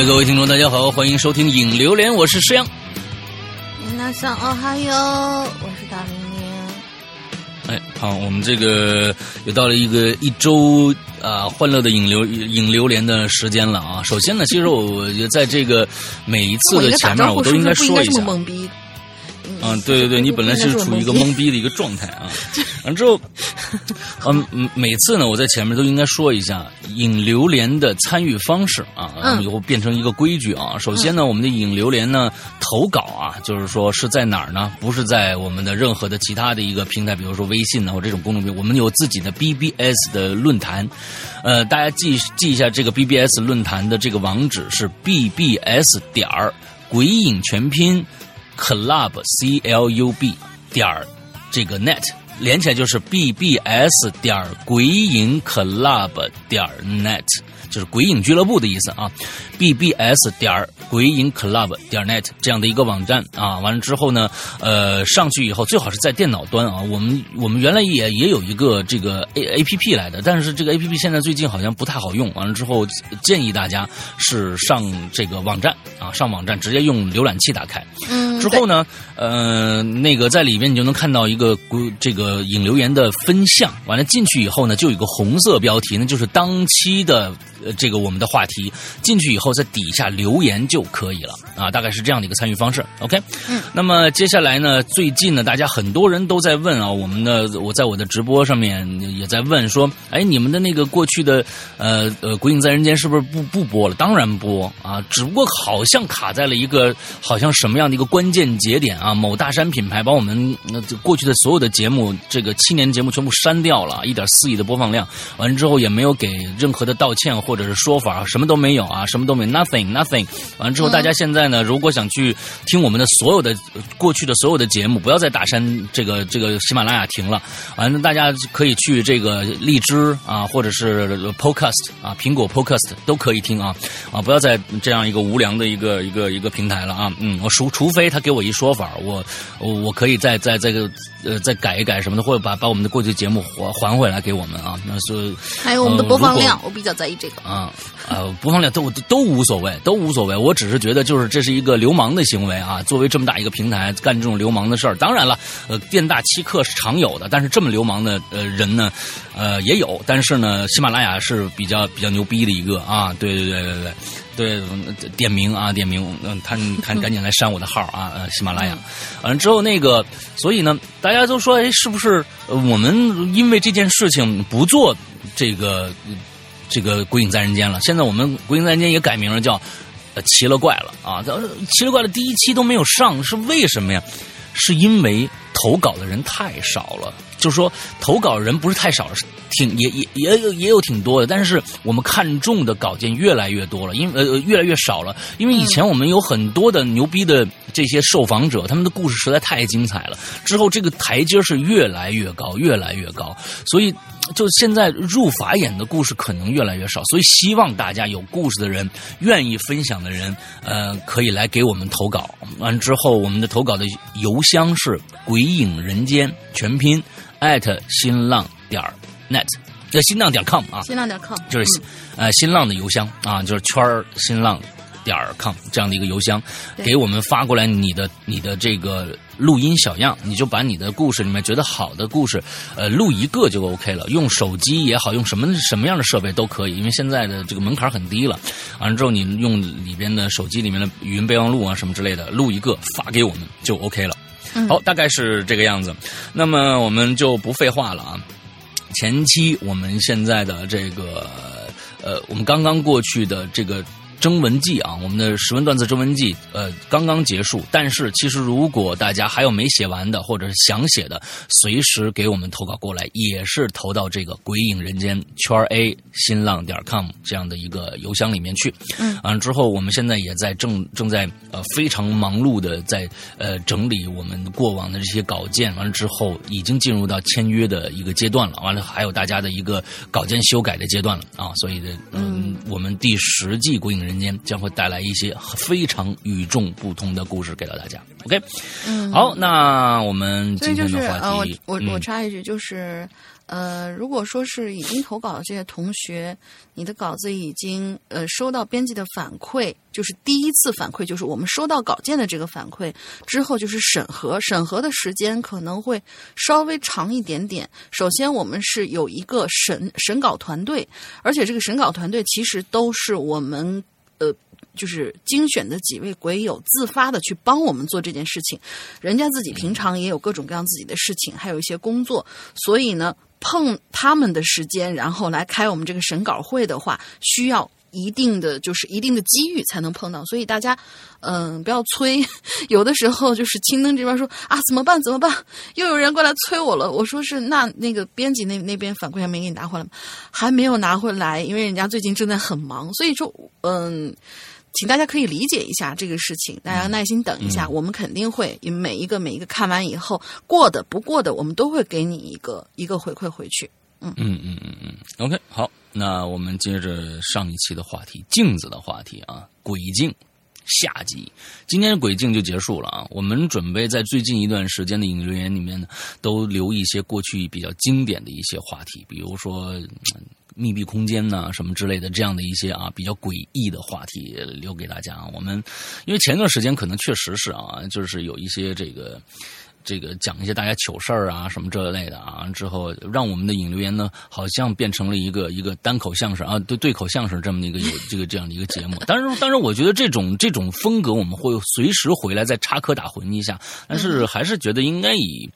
呃，各位听众，大家好，欢迎收听《影榴莲》，我是诗阳。那上哦，哈哟，我是大明明。哎，好，我们这个又到了一个一周啊欢乐的影流影榴莲的时间了啊。首先呢，其实我在这个每一次的前面，我都应该说一下。嗯，对对对，你本来是处于一个懵逼的一个状态啊。完之后，嗯，每次呢，我在前面都应该说一下引榴莲的参与方式啊，以后变成一个规矩啊。首先呢，我们的引榴莲呢投稿啊，就是说是在哪儿呢？不是在我们的任何的其他的一个平台，比如说微信呢或这种公众平台，我们有自己的 BBS 的论坛。呃，大家记记一下这个 BBS 论坛的这个网址是 BBS 点儿鬼影全拼。Club c l u b 点这个 net 连起来就是 b b s 点鬼影 club 点 net。就是鬼影俱乐部的意思啊，bbs 点儿鬼影 club 点 net 这样的一个网站啊，完了之后呢，呃，上去以后最好是在电脑端啊。我们我们原来也也有一个这个 a a p p 来的，但是这个 a p p 现在最近好像不太好用。完了之后建议大家是上这个网站啊，上网站直接用浏览器打开。嗯。之后呢，呃，那个在里面你就能看到一个这个引留言的分项。完了进去以后呢，就有一个红色标题，那就是当期的。呃，这个我们的话题进去以后，在底下留言就可以了啊，大概是这样的一个参与方式。OK，嗯，那么接下来呢，最近呢，大家很多人都在问啊，我们的我在我的直播上面也在问说，哎，你们的那个过去的呃呃《鬼影在人间》是不是不不播了？当然播啊，只不过好像卡在了一个好像什么样的一个关键节点啊，某大山品牌把我们那过去的所有的节目，这个七年节目全部删掉了，一点四亿的播放量，完了之后也没有给任何的道歉。或者是说法什么都没有啊，什么都没，nothing nothing。完了之后，大家现在呢，如果想去听我们的所有的过去的所有的节目，不要再打山这个这个喜马拉雅停了。完了，大家可以去这个荔枝啊，或者是 Podcast 啊，苹果 Podcast 都可以听啊啊，不要再这样一个无良的一个一个一个平台了啊。嗯，我除除非他给我一说法，我我我可以再再再个呃再改一改什么的，或者把把我们的过去节目还还回来给我们啊。那是还有我们的播放量，我比较在意这个。啊，呃，播放量都都都无所谓，都无所谓。我只是觉得，就是这是一个流氓的行为啊。作为这么大一个平台，干这种流氓的事儿，当然了，呃，店大欺客是常有的。但是这么流氓的呃人呢，呃，也有。但是呢，喜马拉雅是比较比较牛逼的一个啊。对对对对对对，点名啊，点名，嗯，他他赶紧来删我的号啊，呃，喜马拉雅。完了之后，那个，所以呢，大家都说，哎，是不是我们因为这件事情不做这个？这个《鬼影在人间》了，现在我们《鬼影在人间》也改名了，叫《奇了怪了》啊！奇了怪了，第一期都没有上，是为什么呀？是因为投稿的人太少了。就是说，投稿人不是太少了，挺也也也有也有挺多的，但是我们看中的稿件越来越多了，因为呃越来越少了，因为以前我们有很多的牛逼的这些受访者，他们的故事实在太精彩了，之后这个台阶是越来越高，越来越高，所以就现在入法眼的故事可能越来越少，所以希望大家有故事的人，愿意分享的人，呃，可以来给我们投稿，完之后我们的投稿的邮箱是鬼影人间全拼。艾特新浪点 net，呃，新浪点 com 啊，新浪点 com 就是呃新浪的邮箱啊，就是圈新浪点 com 这样的一个邮箱，给我们发过来你的你的这个录音小样，你就把你的故事里面觉得好的故事，呃，录一个就 OK 了，用手机也好，用什么什么样的设备都可以，因为现在的这个门槛很低了。完了之后，你用里边的手机里面的语音备忘录啊什么之类的，录一个发给我们就 OK 了。好，大概是这个样子。那么我们就不废话了啊。前期我们现在的这个呃，我们刚刚过去的这个。征文季啊，我们的十文段子征文季，呃，刚刚结束。但是其实如果大家还有没写完的，或者是想写的，随时给我们投稿过来，也是投到这个“鬼影人间圈 A 新浪点 com” 这样的一个邮箱里面去。嗯，完了之后，我们现在也在正正在呃非常忙碌的在呃整理我们过往的这些稿件。完了之后，已经进入到签约的一个阶段了。完了，还有大家的一个稿件修改的阶段了啊。所以呢，嗯，我们第十季《鬼影人》。人间将会带来一些非常与众不同的故事给到大家。OK，嗯，好，那我们今天的话题，我我插一句，就是呃，如果说是已经投稿的这些同学，你的稿子已经呃收到编辑的反馈，就是第一次反馈，就是我们收到稿件的这个反馈之后，就是审核，审核的时间可能会稍微长一点点。首先，我们是有一个审审稿团队，而且这个审稿团队其实都是我们呃。就是精选的几位鬼友自发的去帮我们做这件事情，人家自己平常也有各种各样自己的事情，还有一些工作，所以呢，碰他们的时间，然后来开我们这个审稿会的话，需要一定的就是一定的机遇才能碰到，所以大家嗯不要催，有的时候就是青灯这边说啊怎么办怎么办，又有人过来催我了，我说是那那个编辑那那边反馈还没给你拿回来吗？还没有拿回来，因为人家最近正在很忙，所以说嗯。请大家可以理解一下这个事情，大家耐心等一下，我们肯定会每一个每一个看完以后过的不过的，我们都会给你一个一个回馈回去。嗯嗯嗯嗯，OK，好，那我们接着上一期的话题，镜子的话题啊，鬼镜下集，今天鬼镜就结束了啊。我们准备在最近一段时间的引流言里面呢，都留一些过去比较经典的一些话题，比如说。密闭空间呐，什么之类的，这样的一些啊比较诡异的话题留给大家。我们因为前段时间可能确实是啊，就是有一些这个这个讲一些大家糗事儿啊什么这类的啊，之后让我们的引流言呢好像变成了一个一个单口相声啊对对口相声这么一个有这个这样的一个节目。当然当然，我觉得这种这种风格我们会随时回来再插科打诨一下，但是还是觉得应该以。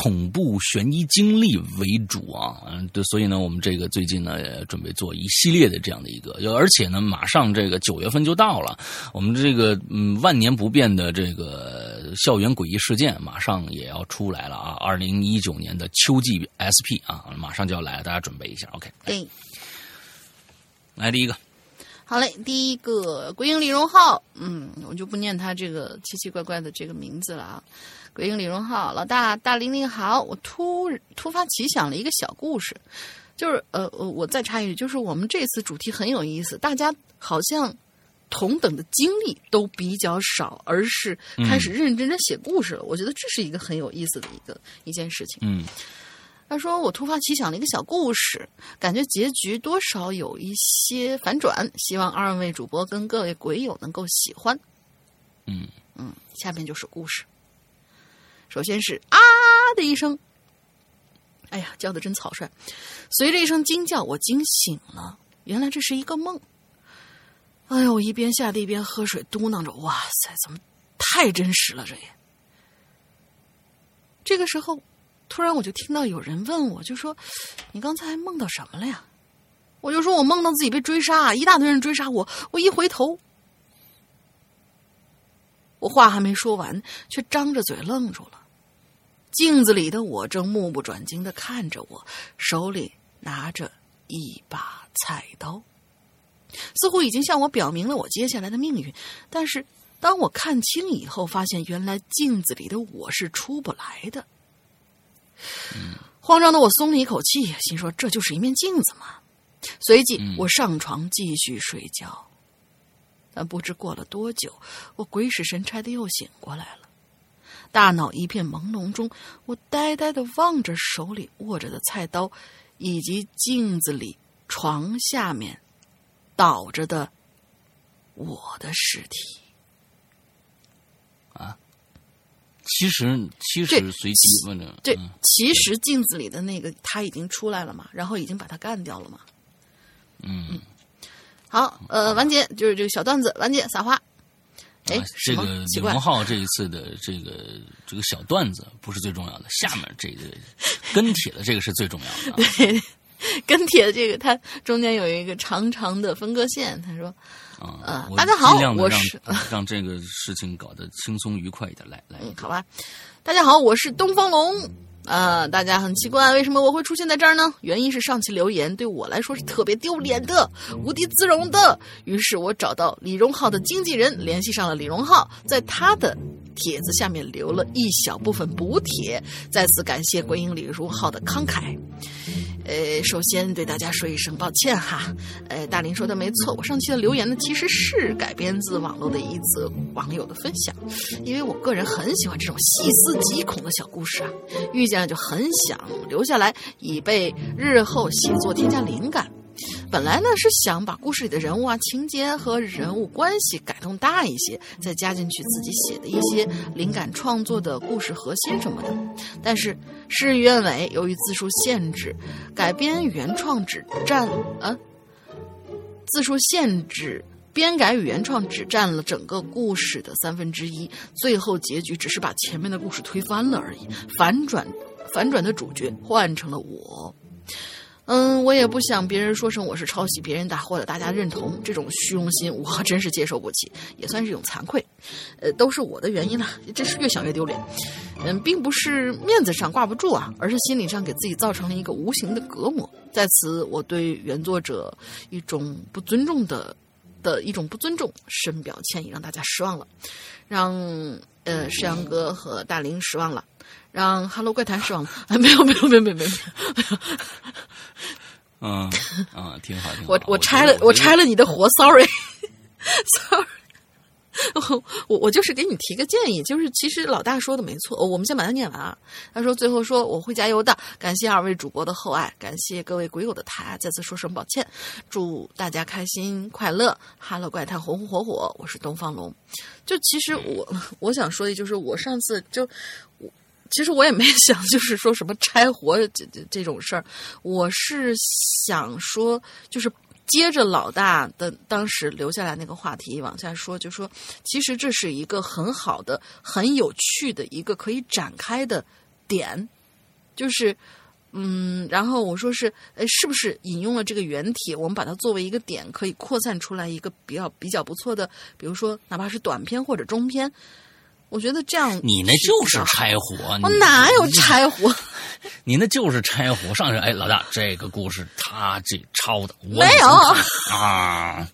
恐怖悬疑经历为主啊，嗯，对，所以呢，我们这个最近呢，准备做一系列的这样的一个，而且呢，马上这个九月份就到了，我们这个嗯万年不变的这个校园诡异事件马上也要出来了啊，二零一九年的秋季 SP 啊，马上就要来了，大家准备一下，OK？对，来第一个，好嘞，第一个鬼影李荣浩，嗯，我就不念他这个奇奇怪怪的这个名字了啊。鬼影李荣浩，老大大玲玲好！我突突发奇想了一个小故事，就是呃呃，我再插一句，就是我们这次主题很有意思，大家好像同等的经历都比较少，而是开始认认真真写故事了。我觉得这是一个很有意思的一个一件事情。嗯，他说我突发奇想了一个小故事，感觉结局多少有一些反转，希望二位主播跟各位鬼友能够喜欢。嗯嗯，下面就是故事。首先是啊的一声，哎呀，叫的真草率。随着一声惊叫，我惊醒了。原来这是一个梦。哎呦，我一边吓得一边喝水，嘟囔着：“哇塞，怎么太真实了？这也。”这个时候，突然我就听到有人问我，就说：“你刚才梦到什么了呀？”我就说：“我梦到自己被追杀，一大堆人追杀我。我一回头。”我话还没说完，却张着嘴愣住了。镜子里的我正目不转睛的看着我，手里拿着一把菜刀，似乎已经向我表明了我接下来的命运。但是当我看清以后，发现原来镜子里的我是出不来的。慌张的我松了一口气，心说这就是一面镜子嘛。随即我上床继续睡觉。但不知过了多久，我鬼使神差的又醒过来了。大脑一片朦胧中，我呆呆的望着手里握着的菜刀，以及镜子里床下面倒着的我的尸体。啊，其实其实随机问的，对，其实镜子里的那个他已经出来了嘛，然后已经把他干掉了嘛。嗯。好，呃，完结就是这个小段子，完结撒花。哎，这个李荣浩这一次的这个这个小段子不是最重要的，下面这个跟帖的这个是最重要的。对，跟帖的这个，它中间有一个长长的分割线。他说：“啊，大家好，我是让这个事情搞得轻松愉快一点。”来来，嗯，好吧，大家好，我是东方龙。呃，大家很奇怪，为什么我会出现在这儿呢？原因是上期留言对我来说是特别丢脸的，无地自容的。于是我找到李荣浩的经纪人，联系上了李荣浩，在他的帖子下面留了一小部分补帖，再次感谢观影李如浩的慷慨。呃，首先对大家说一声抱歉哈。呃，大林说的没错，我上期的留言呢其实是改编自网络的一则网友的分享，因为我个人很喜欢这种细思极恐的小故事啊，遇见了就很想留下来，以备日后写作添加灵感。本来呢是想把故事里的人物啊、情节和人物关系改动大一些，再加进去自己写的一些灵感创作的故事核心什么的。但是事与愿违，由于字数限制，改编原创只占呃字数限制。编改与原创只占了整个故事的三分之一，最后结局只是把前面的故事推翻了而已。反转，反转的主角换成了我。嗯，我也不想别人说成我是抄袭别人的，或者大家认同这种虚荣心，我真是接受不起，也算是一种惭愧。呃，都是我的原因了，真是越想越丢脸。嗯，并不是面子上挂不住啊，而是心理上给自己造成了一个无形的隔膜。在此，我对原作者一种不尊重的的一种不尊重深表歉意，让大家失望了，让呃石阳哥和大林失望了。让 Hello 怪谈失望了？哎，没有没有没有没有没有。嗯啊，挺好挺好。我我拆了我拆了你的活，Sorry Sorry。我我我就是给你提个建议，就是其实老大说的没错。我们先把它念完啊。他说最后说我会加油的，感谢二位主播的厚爱，感谢各位鬼友的抬爱，再次说声抱歉。祝大家开心快乐。Hello 怪谈红红火火，我是东方龙。就其实我我想说的就是我上次就我。其实我也没想，就是说什么拆活 这这这种事儿，我是想说，就是接着老大的当时留下来那个话题往下说，就说其实这是一个很好的、很有趣的一个可以展开的点，就是嗯，然后我说是，哎，是不是引用了这个原帖，我们把它作为一个点，可以扩散出来一个比较比较不错的，比如说哪怕是短篇或者中篇。我觉得这样，你那就是拆火。我哪有拆火？你那就是拆火。上去，哎，老大，这个故事他这抄的，我没有啊。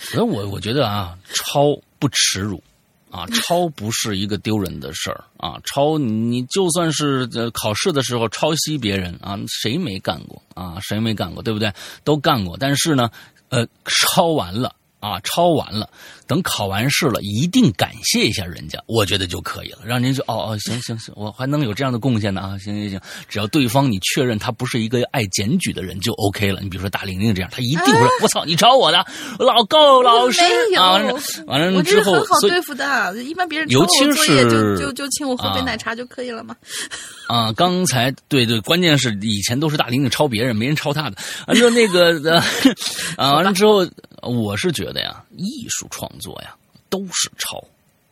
所以我我觉得啊，抄不耻辱啊，抄不是一个丢人的事儿啊。抄你就算是考试的时候抄袭别人啊，谁没干过啊？谁没干过？对不对？都干过。但是呢，呃，抄完了。啊，抄完了，等考完试了，一定感谢一下人家，我觉得就可以了。让您就哦哦，行行行，我还能有这样的贡献呢啊，行行行，只要对方你确认他不是一个爱检举的人就 OK 了。你比如说大玲玲这样，他一定会说：“我操，你抄我的，老高老师啊！”完了之后，很好对付的，一般别人尤其是就就就请我喝杯奶茶就可以了嘛。啊，刚才对对，关键是以前都是大玲玲抄别人，没人抄他的。完了那个 啊，完了之后。我是觉得呀，艺术创作呀都是抄，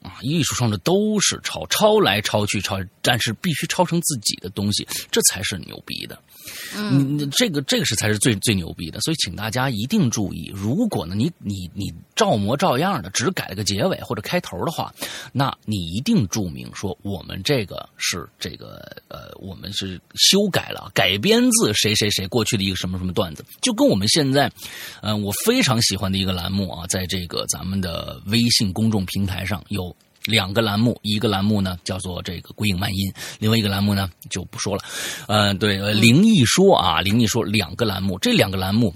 啊，艺术创作都是抄，抄来抄去抄，但是必须抄成自己的东西，这才是牛逼的。嗯，这个这个是才是最最牛逼的，所以请大家一定注意。如果呢，你你你照模照样的只改了个结尾或者开头的话，那你一定注明说我们这个是这个呃，我们是修改了改编自谁谁谁过去的一个什么什么段子，就跟我们现在，嗯，我非常喜欢的一个栏目啊，在这个咱们的微信公众平台上有。两个栏目，一个栏目呢叫做这个“鬼影漫音”，另外一个栏目呢就不说了。呃，对，灵异说啊，灵异说两个栏目，这两个栏目，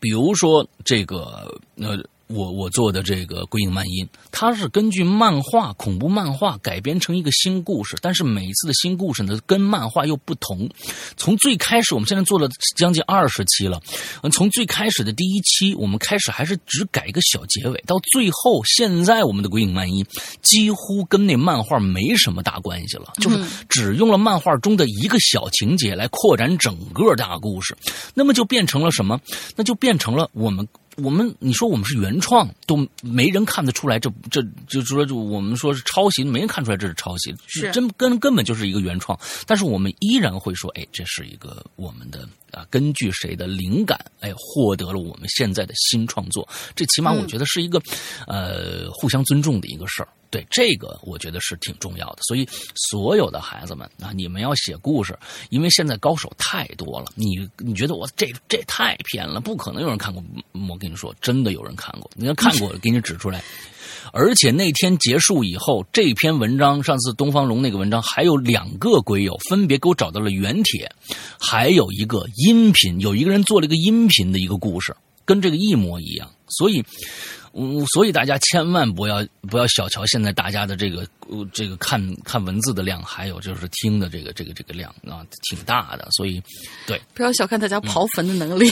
比如说这个呃。我我做的这个《鬼影漫音》，它是根据漫画恐怖漫画改编成一个新故事，但是每次的新故事呢，跟漫画又不同。从最开始，我们现在做了将近二十期了，从最开始的第一期，我们开始还是只改一个小结尾，到最后，现在我们的《鬼影漫音》几乎跟那漫画没什么大关系了，就是只用了漫画中的一个小情节来扩展整个大故事，那么就变成了什么？那就变成了我们。我们你说我们是原创，都没人看得出来，这这就是说，就我们说是抄袭，没人看出来这是抄袭，是真根根本就是一个原创。但是我们依然会说，哎，这是一个我们的啊，根据谁的灵感，哎，获得了我们现在的新创作。这起码我觉得是一个呃互相尊重的一个事儿对这个，我觉得是挺重要的。所以，所有的孩子们啊，你们要写故事，因为现在高手太多了。你你觉得我这这太偏了，不可能有人看过。我跟你说，真的有人看过。你要看过，给你指出来。而且那天结束以后，这篇文章，上次东方龙那个文章，还有两个鬼友分别给我找到了原帖，还有一个音频，有一个人做了一个音频的一个故事，跟这个一模一样。所以。嗯，所以大家千万不要不要小瞧现在大家的这个这个看看文字的量，还有就是听的这个这个这个量啊，挺大的。所以，对，不要小看大家刨坟的能力。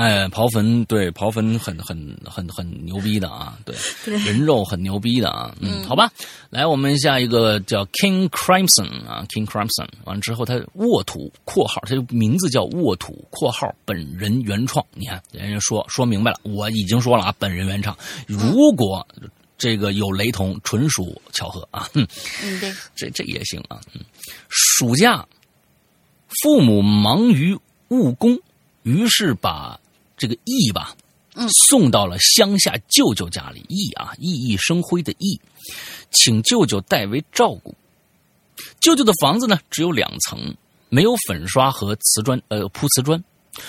哎，刨坟对刨坟很很很很牛逼的啊，对，人肉很牛逼的啊，嗯，好吧，来我们下一个叫 King Crimson 啊，King Crimson 完了之后他沃土括号，他名字叫沃土括号本人原创，你看人家说说明白了，我已经说了啊，本人原创，如果这个有雷同，纯属巧合啊，嗯，对，这这也行啊，嗯，暑假父母忙于务工，于是把。这个义吧，嗯送到了乡下舅舅家里。义啊，熠熠生辉的义，请舅舅代为照顾。舅舅的房子呢，只有两层，没有粉刷和瓷砖，呃，铺瓷砖。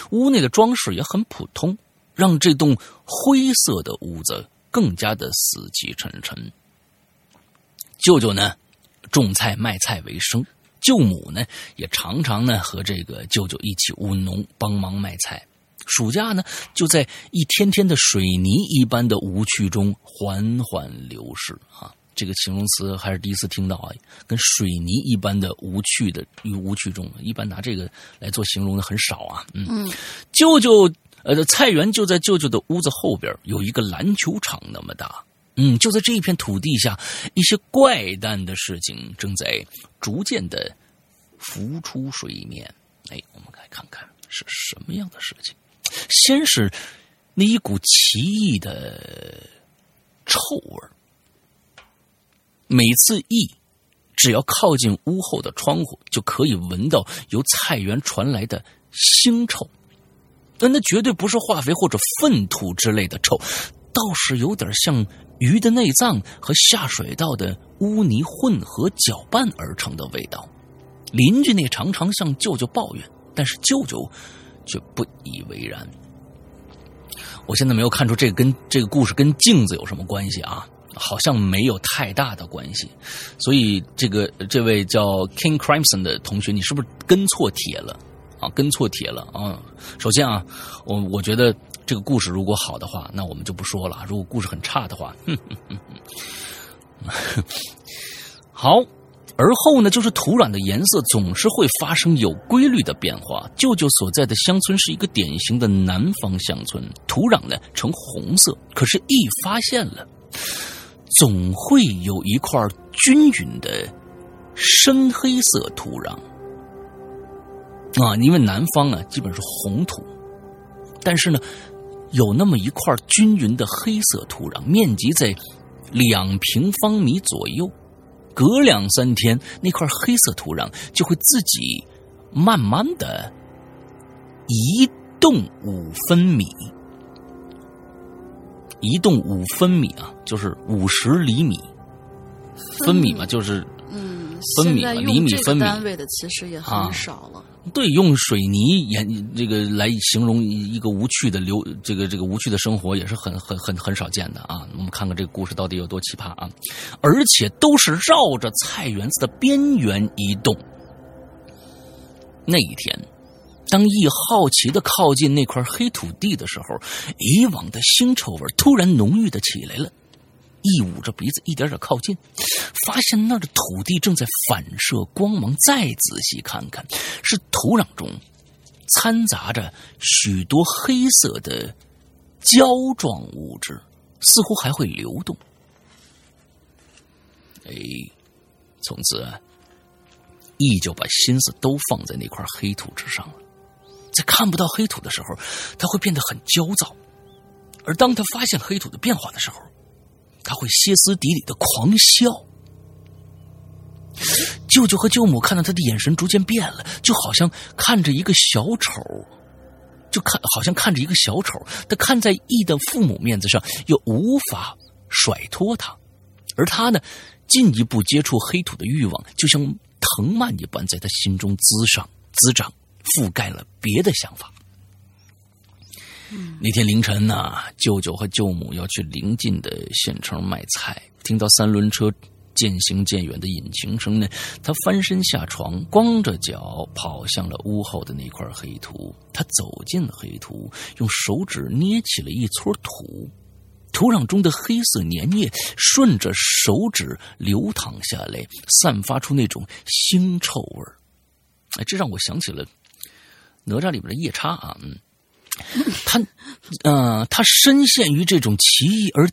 屋内的装饰也很普通，让这栋灰色的屋子更加的死气沉沉。舅舅呢，种菜卖菜为生，舅母呢，也常常呢和这个舅舅一起务农，帮忙卖菜。暑假呢，就在一天天的水泥一般的无趣中缓缓流逝啊！这个形容词还是第一次听到啊，跟水泥一般的无趣的与无趣中，一般拿这个来做形容的很少啊。嗯，舅舅呃，菜园就在舅舅的屋子后边，有一个篮球场那么大。嗯，就在这一片土地下，一些怪诞的事情正在逐渐的浮出水面。哎，我们来看看是什么样的事情。先是那一股奇异的臭味儿每次一只要靠近屋后的窗户，就可以闻到由菜园传来的腥臭。但那绝对不是化肥或者粪土之类的臭，倒是有点像鱼的内脏和下水道的污泥混合搅拌而成的味道。邻居那常常向舅舅抱怨，但是舅舅。却不以为然。我现在没有看出这个跟这个故事跟镜子有什么关系啊？好像没有太大的关系。所以，这个这位叫 King Crimson 的同学，你是不是跟错帖了啊？跟错帖了啊！首先啊，我我觉得这个故事如果好的话，那我们就不说了；如果故事很差的话，哼哼哼 好。而后呢，就是土壤的颜色总是会发生有规律的变化。舅舅所在的乡村是一个典型的南方乡村，土壤呢呈红色，可是，一发现了，总会有一块均匀的深黑色土壤啊。因为南方啊，基本是红土，但是呢，有那么一块均匀的黑色土壤，面积在两平方米左右。隔两三天，那块黑色土壤就会自己慢慢的移动五分米，移动五分米啊，就是五十厘米，分米嘛，就是嗯，分米嘛，厘米分米。单位的其实也很少了。对，用水泥演这个来形容一个无趣的流，这个这个无趣的生活也是很很很很少见的啊。我们看看这个故事到底有多奇葩啊！而且都是绕着菜园子的边缘移动。那一天，当易好奇的靠近那块黑土地的时候，以往的腥臭味突然浓郁的起来了。一捂着鼻子，一点点靠近，发现那儿的土地正在反射光芒。再仔细看看，是土壤中掺杂着许多黑色的胶状物质，似乎还会流动。哎，从此，易就把心思都放在那块黑土之上了。在看不到黑土的时候，他会变得很焦躁；而当他发现黑土的变化的时候，他会歇斯底里的狂笑，舅舅和舅母看到他的眼神逐渐变了，就好像看着一个小丑，就看好像看着一个小丑。他看在义的父母面子上，又无法甩脱他，而而他呢，进一步接触黑土的欲望，就像藤蔓一般，在他心中滋上滋长，覆盖了别的想法。那天凌晨呢，舅舅和舅母要去邻近的县城买菜，听到三轮车渐行渐远的引擎声呢，他翻身下床，光着脚跑向了屋后的那块黑土。他走进了黑土，用手指捏起了一撮土，土壤中的黑色粘液顺着手指流淌下来，散发出那种腥臭味儿。哎，这让我想起了哪吒里边的夜叉啊，嗯。他，嗯，他深陷于这种奇异而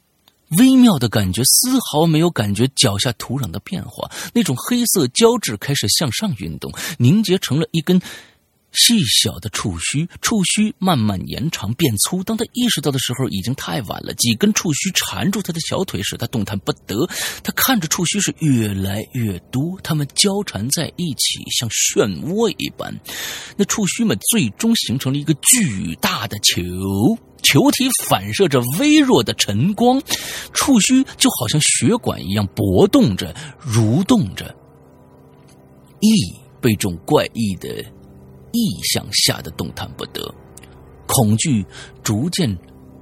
微妙的感觉，丝毫没有感觉脚下土壤的变化。那种黑色胶质开始向上运动，凝结成了一根。细小的触须，触须慢慢延长变粗。当他意识到的时候，已经太晚了。几根触须缠住他的小腿，使他动弹不得。他看着触须是越来越多，他们交缠在一起，像漩涡一般。那触须们最终形成了一个巨大的球，球体反射着微弱的晨光，触须就好像血管一样搏动着、蠕动着。意被这种怪异的。意象吓得动弹不得，恐惧逐渐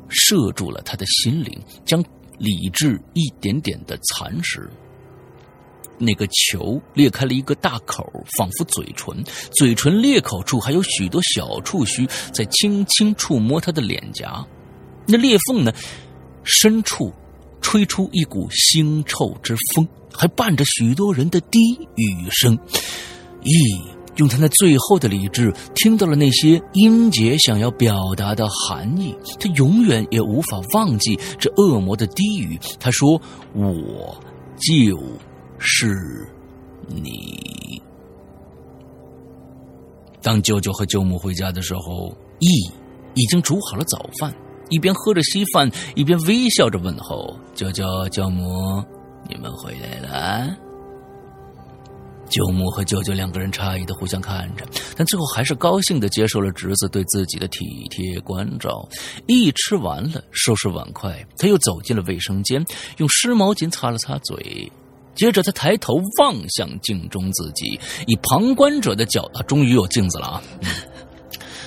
摄住了他的心灵，将理智一点点的蚕食。那个球裂开了一个大口，仿佛嘴唇，嘴唇裂口处还有许多小触须在轻轻触摸他的脸颊。那裂缝呢，深处吹出一股腥臭之风，还伴着许多人的低语声。咦。用他那最后的理智听到了那些音节想要表达的含义，他永远也无法忘记这恶魔的低语。他说：“我就是你。”当舅舅和舅母回家的时候，义已经煮好了早饭，一边喝着稀饭，一边微笑着问候：“舅舅、舅母，你们回来了。”舅母和舅舅两个人诧异的互相看着，但最后还是高兴的接受了侄子对自己的体贴关照。一吃完了，收拾碗筷，他又走进了卫生间，用湿毛巾擦了擦嘴，接着他抬头望向镜中自己，以旁观者的角度，终于有镜子了啊。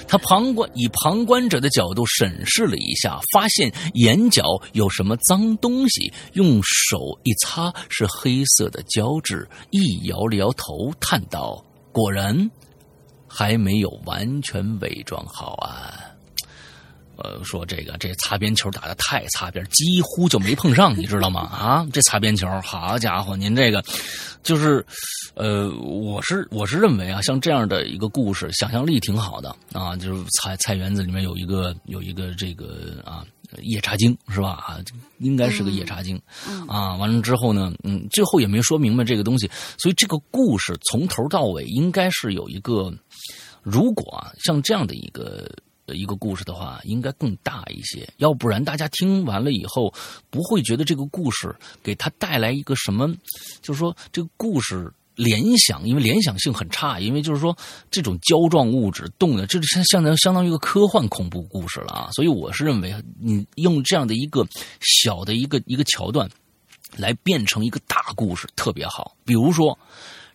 他旁观以旁观者的角度审视了一下，发现眼角有什么脏东西，用手一擦是黑色的胶质，一摇了摇头，叹道：“果然还没有完全伪装好啊。”呃，说这个这擦边球打的太擦边，几乎就没碰上，你知道吗？啊，这擦边球，好家伙，您这个就是。呃，我是我是认为啊，像这样的一个故事，想象力挺好的啊。就是菜菜园子里面有一个有一个这个啊夜叉精是吧？啊，应该是个夜叉精啊。完了之后呢，嗯，最后也没说明白这个东西，所以这个故事从头到尾应该是有一个，如果啊像这样的一个。一个故事的话，应该更大一些，要不然大家听完了以后不会觉得这个故事给他带来一个什么，就是说这个故事联想，因为联想性很差，因为就是说这种胶状物质动的，这相相当相当于一个科幻恐怖故事了啊，所以我是认为你用这样的一个小的一个一个桥段来变成一个大故事特别好，比如说。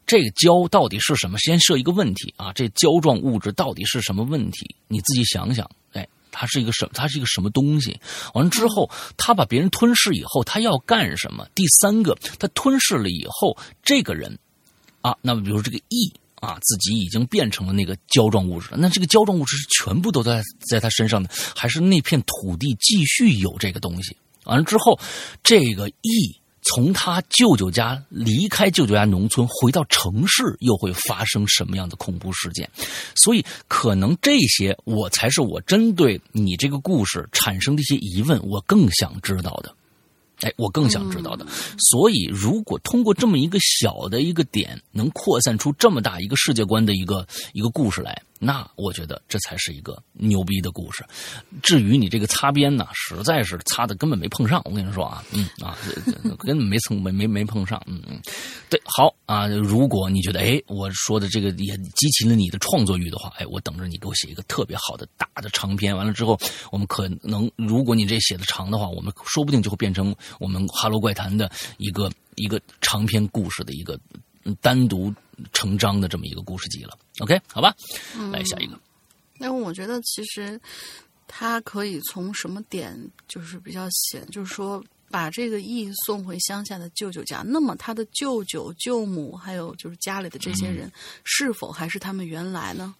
这个胶到底是什么？先设一个问题啊，这胶状物质到底是什么问题？你自己想想，哎，它是一个什？它是一个什么东西？完了之后，他把别人吞噬以后，他要干什么？第三个，他吞噬了以后，这个人啊，那么比如这个 E 啊，自己已经变成了那个胶状物质了。那这个胶状物质是全部都在在他身上的，还是那片土地继续有这个东西？完了之后，这个 E。从他舅舅家离开舅舅家农村回到城市，又会发生什么样的恐怖事件？所以，可能这些我才是我针对你这个故事产生的一些疑问，我更想知道的。哎，我更想知道的。所以，如果通过这么一个小的一个点，能扩散出这么大一个世界观的一个一个故事来，那我觉得这才是一个牛逼的故事。至于你这个擦边呢，实在是擦的根本没碰上。我跟你说啊，嗯啊，根本没蹭没没没碰上。嗯嗯，对，好啊。如果你觉得哎，我说的这个也激起了你的创作欲的话，哎，我等着你给我写一个特别好的大的长篇。完了之后，我们可能如果你这写的长的话，我们说不定就会变成我们《哈喽怪谈》的一个一个长篇故事的一个单独成章的这么一个故事集了。OK，好吧，来下一个。那我觉得其实他可以从什么点就是比较显，就是说把这个义送回乡下的舅舅家。那么他的舅舅、舅母还有就是家里的这些人，是否还是他们原来呢？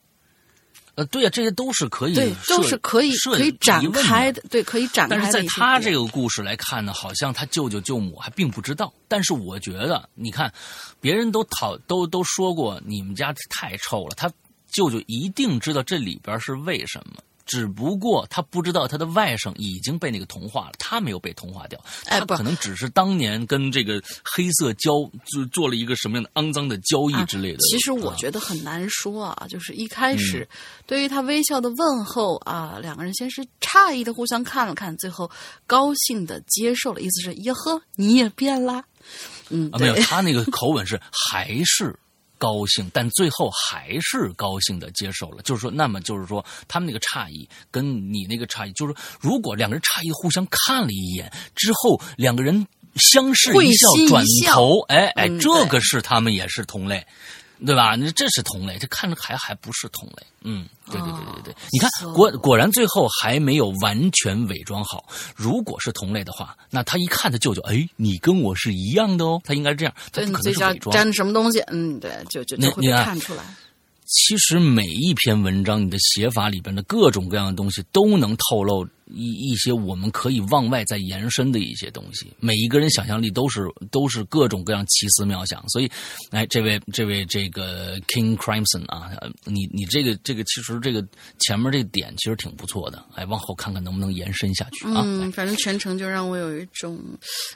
呃，对呀，这些都是可以，对，都是可以可以展开的，对，可以展开。但是在他这个故事来看呢，好像他舅舅舅母还并不知道。但是我觉得，你看，别人都讨都都说过你们家太臭了，他舅舅一定知道这里边是为什么。只不过他不知道他的外甥已经被那个同化了，他没有被同化掉。他可能只是当年跟这个黑色交做做了一个什么样的肮脏的交易之类的。其实我觉得很难说啊，就是一开始对于他微笑的问候啊，两个人先是诧异的互相看了看，最后高兴的接受了，意思是耶呵，你也变啦。嗯，没有，他那个口吻是还是。高兴，但最后还是高兴的接受了。就是说，那么就是说，他们那个诧异跟你那个诧异，就是说，如果两个人诧异互相看了一眼之后，两个人相视一笑，转头，哎哎，这个是他们也是同类。对吧？那这是同类，这看着还还不是同类。嗯，对对对对对，你看果果然最后还没有完全伪装好。如果是同类的话，那他一看他舅舅，哎，你跟我是一样的哦，他应该是这样，他不可能是伪装。粘什么东西？嗯，对，就就就会看出来。其实每一篇文章，你的写法里边的各种各样的东西，都能透露。一一些我们可以往外再延伸的一些东西，每一个人想象力都是都是各种各样奇思妙想，所以，哎，这位这位这个 King Crimson 啊，你你这个这个其实这个前面这点其实挺不错的，哎，往后看看能不能延伸下去啊。嗯，反正全程就让我有一种，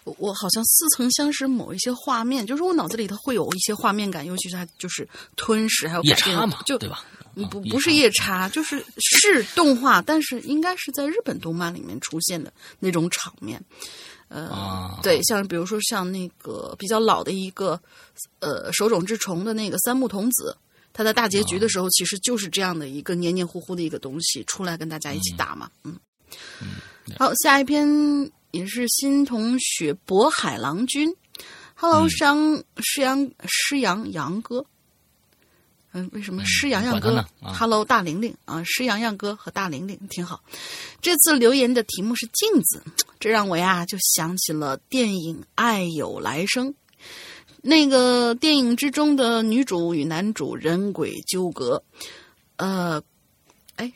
我好像似曾相识某一些画面，就是我脑子里头会有一些画面感，尤其是他就是吞噬还有夜叉嘛，就对吧？不不是夜叉，就是是动画，但是应该是在日本动漫里面出现的那种场面。呃，对，像比如说像那个比较老的一个呃手冢治虫的那个三木童子，他在大结局的时候其实就是这样的一个黏黏糊糊的一个东西出来跟大家一起打嘛。嗯，好，下一篇也是新同学渤海郎君，Hello，商师阳师阳杨哥。嗯，为什么施洋洋哥？Hello，大玲玲啊，施洋洋哥和大玲玲挺好。这次留言的题目是镜子，这让我呀就想起了电影《爱有来生》。那个电影之中的女主与男主人鬼纠葛，呃，哎，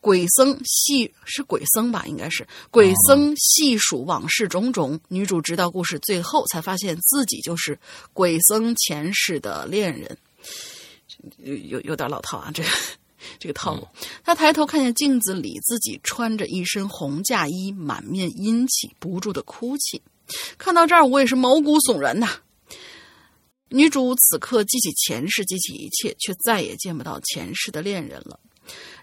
鬼僧细是鬼僧吧？应该是鬼僧细数往事种种，女主直到故事最后才发现自己就是鬼僧前世的恋人。有有有点老套啊，这个这个套路。他抬头看见镜子里自己穿着一身红嫁衣，满面阴气，不住的哭泣。看到这儿，我也是毛骨悚然呐。女主此刻记起前世，记起一切，却再也见不到前世的恋人了。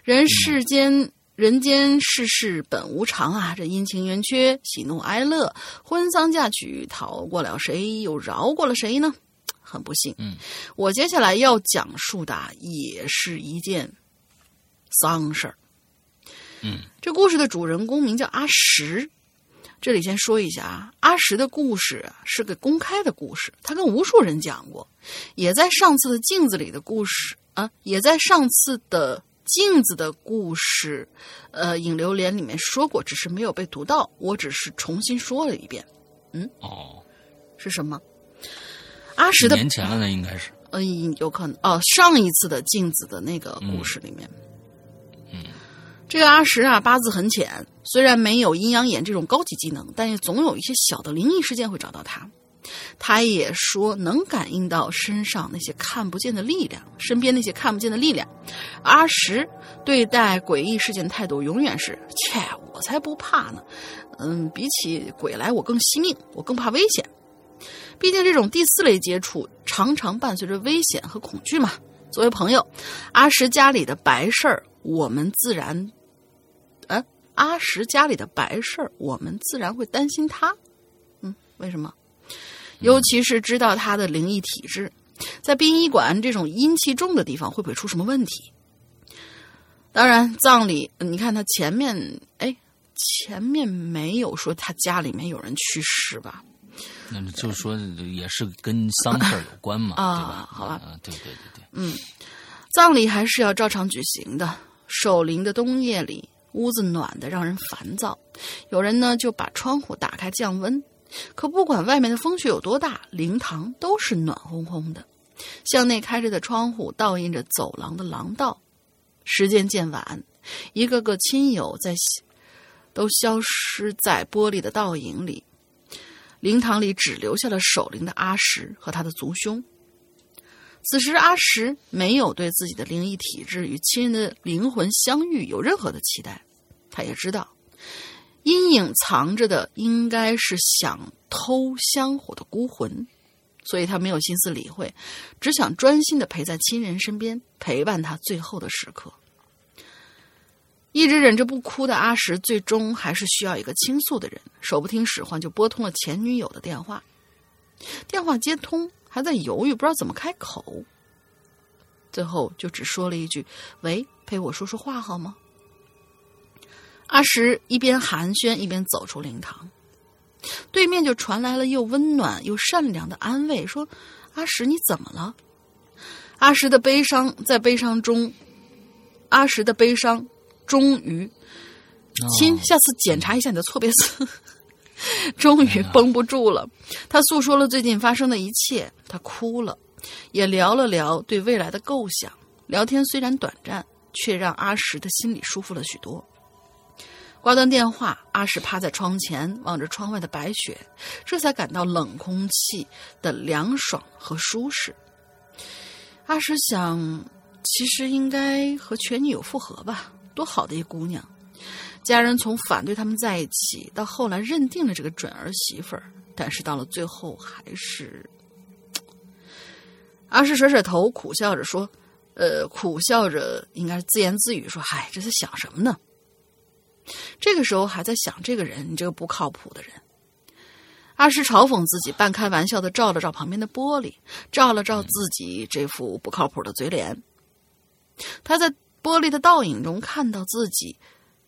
人世间，人间世事本无常啊！这阴晴圆缺，喜怒哀乐，婚丧嫁娶，逃过了谁，又饶过了谁呢？很不幸，嗯，我接下来要讲述的也是一件丧事儿。嗯，这故事的主人公名叫阿石。这里先说一下啊，阿石的故事是个公开的故事，他跟无数人讲过，也在上次的镜子里的故事啊，也在上次的镜子的故事，呃，影流连里面说过，只是没有被读到，我只是重新说了一遍。嗯，哦，是什么？阿石的年前了呢，应该是，嗯，有可能哦。上一次的镜子的那个故事里面，嗯，这个阿石啊，八字很浅，虽然没有阴阳眼这种高级技能，但也总有一些小的灵异事件会找到他。他也说能感应到身上那些看不见的力量，身边那些看不见的力量。阿石对待诡异事件态度永远是：切，我才不怕呢。嗯，比起鬼来，我更惜命，我更怕危险。毕竟这种第四类接触常常伴随着危险和恐惧嘛。作为朋友，阿石家里的白事儿，我们自然，呃，阿石家里的白事儿，我们自然会担心他。嗯，为什么？尤其是知道他的灵异体质，在殡仪馆这种阴气重的地方，会不会出什么问题？当然，葬礼，你看他前面，哎，前面没有说他家里面有人去世吧？那就是说，也是跟丧事儿有关嘛，啊对吧？好吧啊，对对对对，嗯，葬礼还是要照常举行的。守灵的冬夜里，屋子暖的让人烦躁，有人呢就把窗户打开降温。可不管外面的风雪有多大，灵堂都是暖烘烘的。向内开着的窗户倒映着走廊的廊道。时间渐晚，一个个亲友在都消失在玻璃的倒影里。灵堂里只留下了守灵的阿石和他的族兄。此时，阿石没有对自己的灵异体质与亲人的灵魂相遇有任何的期待。他也知道，阴影藏着的应该是想偷香火的孤魂，所以他没有心思理会，只想专心的陪在亲人身边，陪伴他最后的时刻。一直忍着不哭的阿石，最终还是需要一个倾诉的人，手不听使唤就拨通了前女友的电话。电话接通，还在犹豫，不知道怎么开口。最后就只说了一句：“喂，陪我说说话好吗？”阿石一边寒暄一边走出灵堂，对面就传来了又温暖又善良的安慰，说：“阿石，你怎么了？”阿石的悲伤在悲伤中，阿石的悲伤终于，亲，下次检查一下你的错别字。终于绷不住了，他诉说了最近发生的一切，他哭了，也聊了聊对未来的构想。聊天虽然短暂，却让阿石的心里舒服了许多。挂断电话，阿石趴在窗前，望着窗外的白雪，这才感到冷空气的凉爽和舒适。阿石想，其实应该和前女友复合吧，多好的一姑娘。家人从反对他们在一起，到后来认定了这个准儿媳妇儿，但是到了最后还是……阿诗甩甩头，苦笑着说：“呃，苦笑着，应该是自言自语说：‘嗨，这是想什么呢？’这个时候还在想这个人，你这个不靠谱的人。”阿诗嘲讽自己，半开玩笑的照了照旁边的玻璃，照了照自己这副不靠谱的嘴脸。他在玻璃的倒影中看到自己。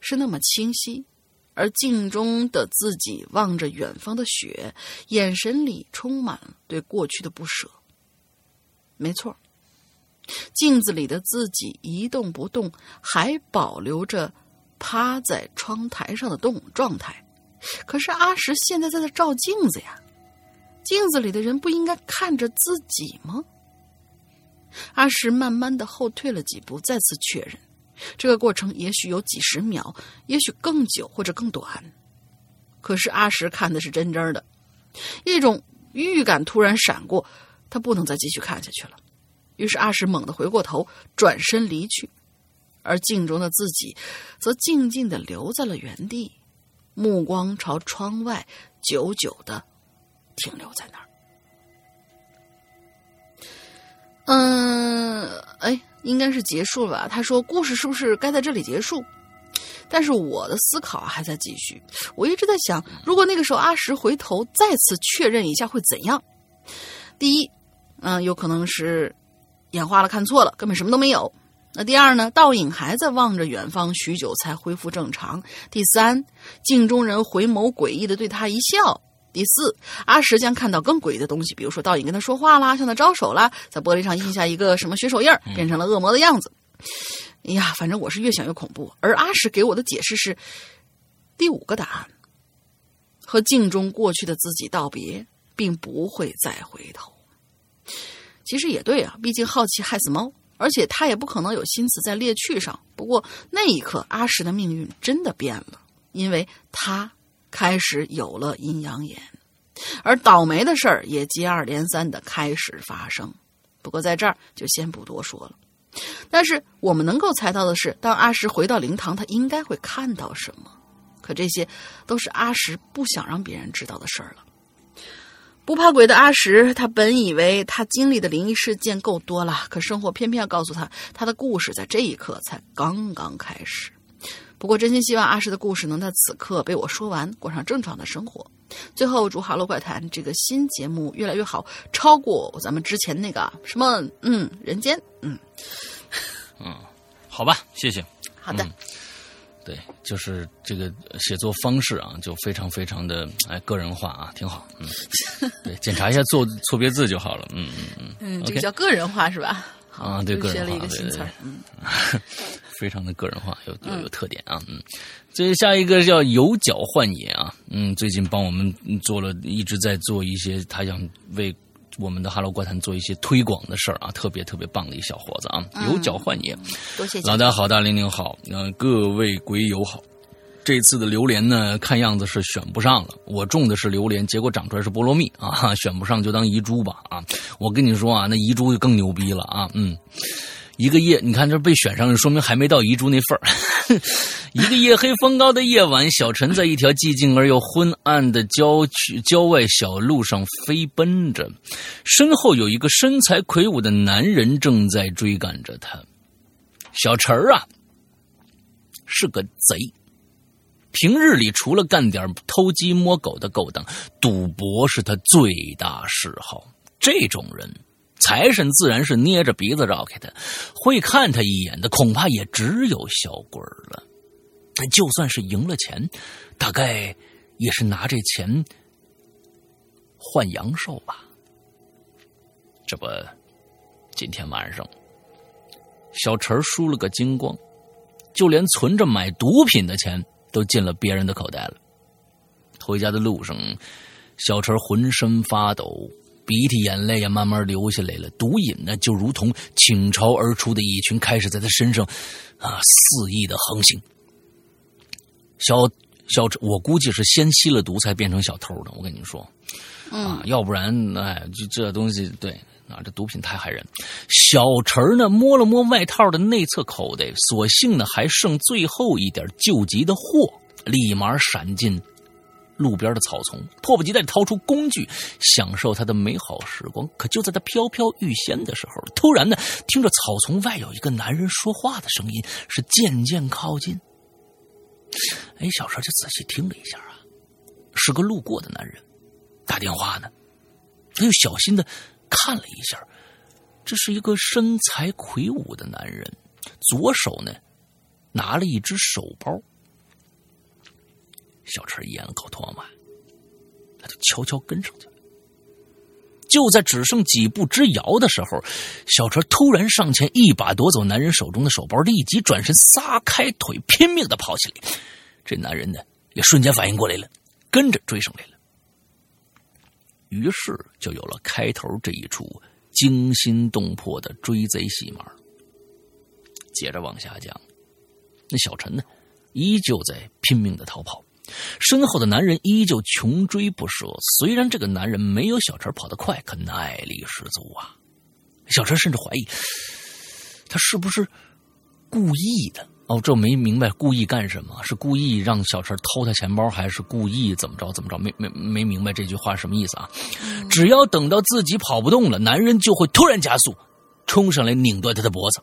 是那么清晰，而镜中的自己望着远方的雪，眼神里充满了对过去的不舍。没错，镜子里的自己一动不动，还保留着趴在窗台上的动状态。可是阿石现在在那照镜子呀，镜子里的人不应该看着自己吗？阿石慢慢的后退了几步，再次确认。这个过程也许有几十秒，也许更久或者更短。可是阿石看的是真真的，一种预感突然闪过，他不能再继续看下去了。于是阿石猛地回过头，转身离去，而镜中的自己则静静的留在了原地，目光朝窗外，久久的停留在那儿。嗯，哎。应该是结束了吧？他说：“故事是不是该在这里结束？”但是我的思考还在继续。我一直在想，如果那个时候阿石回头再次确认一下会怎样？第一，嗯，有可能是眼花了，看错了，根本什么都没有。那第二呢？倒影还在望着远方，许久才恢复正常。第三，镜中人回眸诡异的对他一笑。第四，阿石将看到更诡异的东西，比如说倒影跟他说话啦，向他招手啦，在玻璃上印下一个什么血手印变成了恶魔的样子。哎呀，反正我是越想越恐怖。而阿石给我的解释是第五个答案：和镜中过去的自己道别，并不会再回头。其实也对啊，毕竟好奇害死猫，而且他也不可能有心思在猎趣上。不过那一刻，阿石的命运真的变了，因为他。开始有了阴阳眼，而倒霉的事儿也接二连三的开始发生。不过在这儿就先不多说了。但是我们能够猜到的是，当阿石回到灵堂，他应该会看到什么。可这些都是阿石不想让别人知道的事儿了。不怕鬼的阿石，他本以为他经历的灵异事件够多了，可生活偏偏要告诉他，他的故事在这一刻才刚刚开始。不过，真心希望阿石的故事能在此刻被我说完，过上正常的生活。最后，祝《哈喽怪谈》这个新节目越来越好，超过咱们之前那个什么，嗯，人间，嗯，嗯，好吧，谢谢。好的。对，就是这个写作方式啊，就非常非常的哎个人化啊，挺好。嗯，对，检查一下错错别字就好了。嗯嗯嗯。嗯，这个叫个人化是吧？啊，对，个人化。学了一个新词儿。嗯，非常的个人化，有有有特点啊。嗯，这下一个叫有脚幻野啊。嗯，最近帮我们做了一直在做一些，他想为。我们的《哈喽怪谈》做一些推广的事儿啊，特别特别棒的一小伙子啊，有脚换野，多谢老大好，大玲玲好，嗯，各位鬼友好。这次的榴莲呢，看样子是选不上了。我种的是榴莲，结果长出来是菠萝蜜啊，选不上就当遗珠吧啊。我跟你说啊，那遗珠就更牛逼了啊，嗯。一个夜，你看这被选上，说明还没到遗珠那份儿。一个夜黑风高的夜晚，小陈在一条寂静而又昏暗的郊区郊外小路上飞奔着，身后有一个身材魁梧的男人正在追赶着他。小陈儿啊，是个贼，平日里除了干点偷鸡摸狗的勾当，赌博是他最大嗜好。这种人。财神自然是捏着鼻子绕开他，会看他一眼的恐怕也只有小鬼了。但就算是赢了钱，大概也是拿这钱换阳寿吧。这不，今天晚上，小陈输了个精光，就连存着买毒品的钱都进了别人的口袋了。回家的路上，小陈浑身发抖。鼻涕眼泪也慢慢流下来了，毒瘾呢就如同倾巢而出的蚁群，开始在他身上啊肆意的横行。小小，我估计是先吸了毒才变成小偷的。我跟你说，啊，要不然哎，这这东西对啊，这毒品太害人。小陈呢摸了摸外套的内侧口袋，所幸呢还剩最后一点救急的货，立马闪进。路边的草丛，迫不及待掏出工具，享受他的美好时光。可就在他飘飘欲仙的时候，突然呢，听着草丛外有一个男人说话的声音，是渐渐靠近。哎，小陈就仔细听了一下啊，是个路过的男人，打电话呢。他又小心的看了一下，这是一个身材魁梧的男人，左手呢拿了一只手包。小陈咽了口唾沫，他就悄悄跟上去了。就在只剩几步之遥的时候，小陈突然上前，一把夺走男人手中的手包，立即转身撒开腿，拼命的跑起来。这男人呢，也瞬间反应过来了，跟着追上来了。于是就有了开头这一出惊心动魄的追贼戏码。接着往下讲，那小陈呢，依旧在拼命的逃跑。身后的男人依旧穷追不舍。虽然这个男人没有小陈跑得快，可耐力十足啊！小陈甚至怀疑，他是不是故意的？哦，这没明白故意干什么？是故意让小陈偷他钱包，还是故意怎么着怎么着？没没没明白这句话什么意思啊？只要等到自己跑不动了，男人就会突然加速，冲上来拧断他的脖子。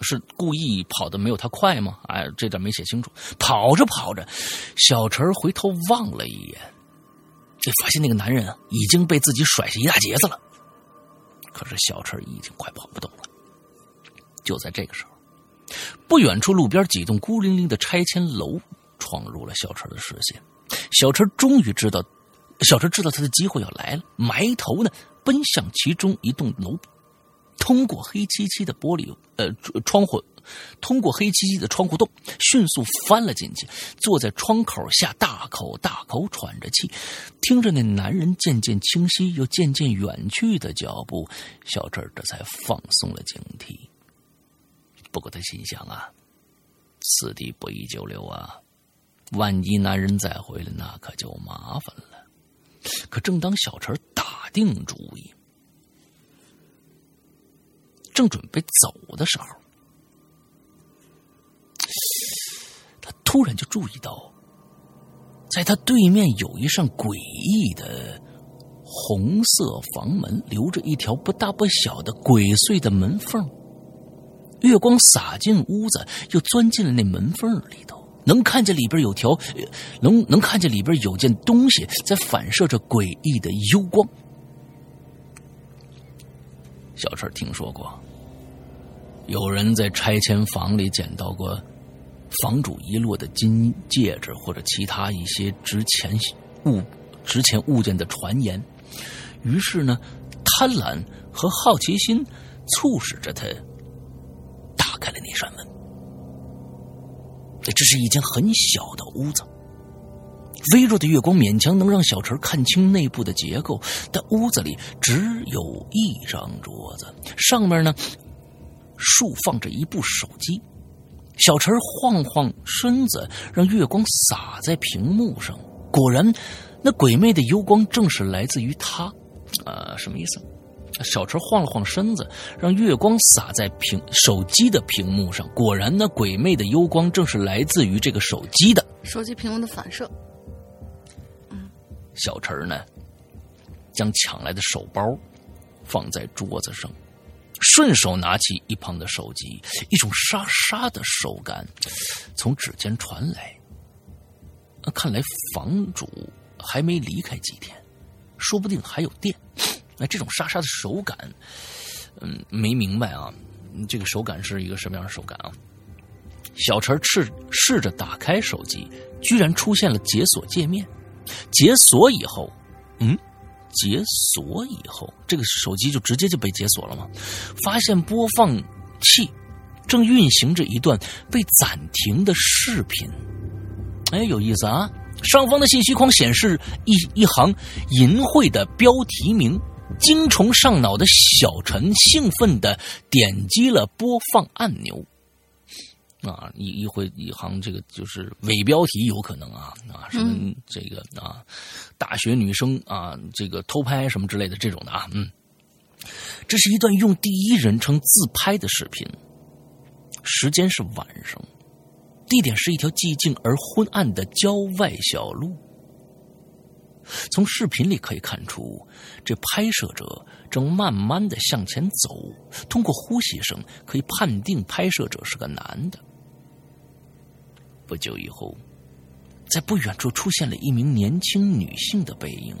是故意跑的没有他快吗？哎，这点没写清楚。跑着跑着，小陈回头望了一眼，就发现那个男人啊已经被自己甩下一大截子了。可是小陈已经快跑不动了。就在这个时候，不远处路边几栋孤零零的拆迁楼闯入了小陈的视线。小陈终于知道，小陈知道他的机会要来了，埋头呢奔向其中一栋楼。通过黑漆漆的玻璃，呃，窗户，通过黑漆漆的窗户洞，迅速翻了进去，坐在窗口下，大口大口喘着气，听着那男人渐渐清晰又渐渐远去的脚步，小陈这才放松了警惕。不过他心想啊，此地不宜久留啊，万一男人再回来，那可就麻烦了。可正当小陈打定主意。正准备走的时候，他突然就注意到，在他对面有一扇诡异的红色房门，留着一条不大不小的鬼祟的门缝。月光洒进屋子，又钻进了那门缝里头，能看见里边有条，能能看见里边有件东西在反射着诡异的幽光。小陈听说过，有人在拆迁房里捡到过房主遗落的金戒指或者其他一些值钱物、值钱物件的传言。于是呢，贪婪和好奇心促使着他打开了那扇门。这是一间很小的屋子。微弱的月光勉强能让小陈看清内部的结构，但屋子里只有一张桌子，上面呢竖放着一部手机。小陈晃晃身子，让月光洒在屏幕上，果然，那鬼魅的幽光正是来自于他。呃，什么意思？小陈晃了晃身子，让月光洒在屏手机的屏幕上，果然，那鬼魅的幽光正是来自于这个手机的手机屏幕的反射。小陈呢，将抢来的手包放在桌子上，顺手拿起一旁的手机，一种沙沙的手感从指尖传来。看来房主还没离开几天，说不定还有电。那这种沙沙的手感，嗯，没明白啊，这个手感是一个什么样的手感啊？小陈试试着打开手机，居然出现了解锁界面。解锁以后，嗯，解锁以后，这个手机就直接就被解锁了吗？发现播放器正运行着一段被暂停的视频。哎，有意思啊！上方的信息框显示一一行淫秽的标题名，精虫上脑的小陈兴奋的点击了播放按钮。啊，一一会一行这个就是伪标题有可能啊啊什么这个啊，大学女生啊这个偷拍什么之类的这种的啊嗯，这是一段用第一人称自拍的视频，时间是晚上，地点是一条寂静而昏暗的郊外小路。从视频里可以看出，这拍摄者正慢慢的向前走，通过呼吸声可以判定拍摄者是个男的。不久以后，在不远处出现了一名年轻女性的背影。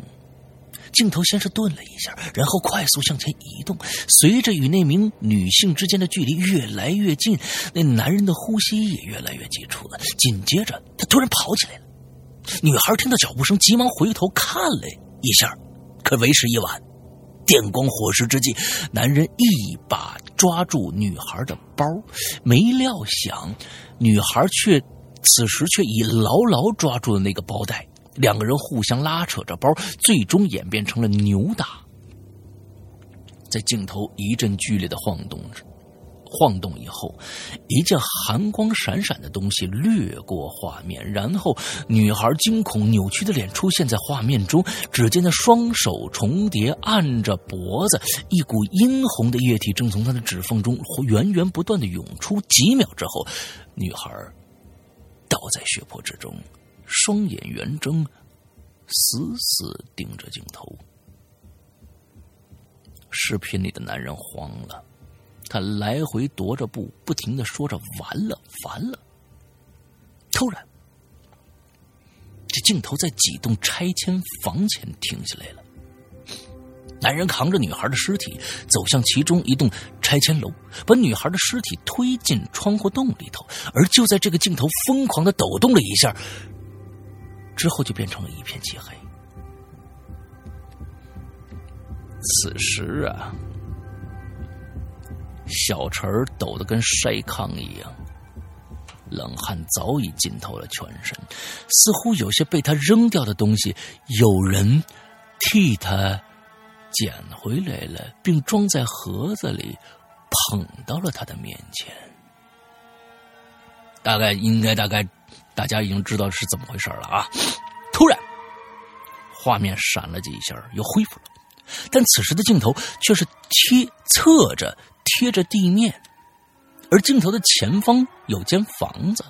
镜头先是顿了一下，然后快速向前移动。随着与那名女性之间的距离越来越近，那男人的呼吸也越来越急促了。紧接着，他突然跑起来了。女孩听到脚步声，急忙回头看了一下，可为时已晚。电光火石之际，男人一把抓住女孩的包，没料想，女孩却。此时却已牢牢抓住了那个包带，两个人互相拉扯着包，最终演变成了扭打。在镜头一阵剧烈的晃动着晃动以后，一件寒光闪闪的东西掠过画面，然后女孩惊恐扭曲的脸出现在画面中。只见她双手重叠，按着脖子，一股殷红的液体正从她的指缝中源源不断的涌出。几秒之后，女孩。倒在血泊之中，双眼圆睁，死死盯着镜头。视频里的男人慌了，他来回踱着步，不停的说着“完了，完了”。突然，这镜头在几栋拆迁房前停下来了。男人扛着女孩的尸体走向其中一栋拆迁楼，把女孩的尸体推进窗户洞里头。而就在这个镜头疯狂的抖动了一下之后，就变成了一片漆黑。此时啊，小陈抖得跟筛糠一样，冷汗早已浸透了全身，似乎有些被他扔掉的东西，有人替他。捡回来了，并装在盒子里，捧到了他的面前。大概应该，大概大家已经知道是怎么回事了啊！突然，画面闪了几下，又恢复了，但此时的镜头却是贴侧着贴着地面，而镜头的前方有间房子，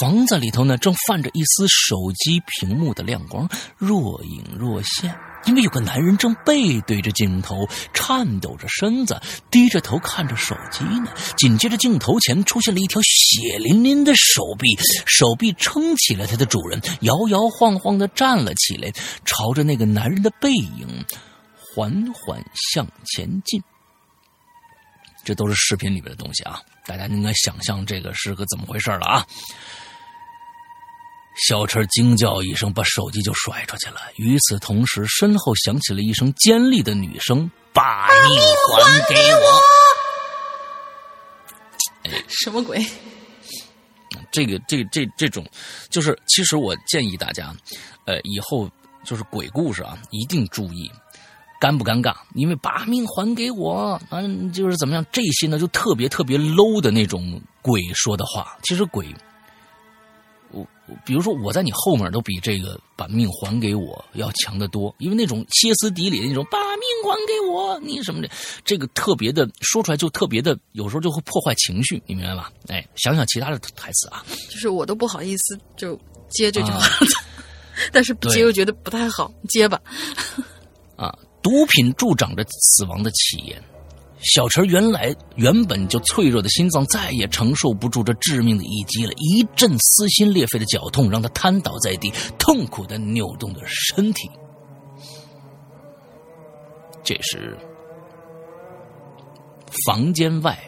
房子里头呢正泛着一丝手机屏幕的亮光，若隐若现。因为有个男人正背对着镜头，颤抖着身子，低着头看着手机呢。紧接着，镜头前出现了一条血淋淋的手臂，手臂撑起了它的主人，摇摇晃晃的站了起来，朝着那个男人的背影缓缓向前进。这都是视频里边的东西啊，大家应该想象这个是个怎么回事了啊。小陈惊叫一声，把手机就甩出去了。与此同时，身后响起了一声尖利的女声：“把命还给我！”什么鬼？这个、这、这、这种，就是其实我建议大家，呃，以后就是鬼故事啊，一定注意尴不尴尬，因为“把命还给我”嗯，就是怎么样，这些呢就特别特别 low 的那种鬼说的话。其实鬼。比如说，我在你后面都比这个把命还给我要强得多，因为那种歇斯底里的那种把命还给我，你什么的，这个特别的说出来就特别的，有时候就会破坏情绪，你明白吧？哎，想想其他的台词啊，就是我都不好意思就接这句话，但是不接又觉得不太好，接吧。啊，毒品助长着死亡的起源。小陈原来原本就脆弱的心脏再也承受不住这致命的一击了，一阵撕心裂肺的绞痛让他瘫倒在地，痛苦的扭动着身体。这时，房间外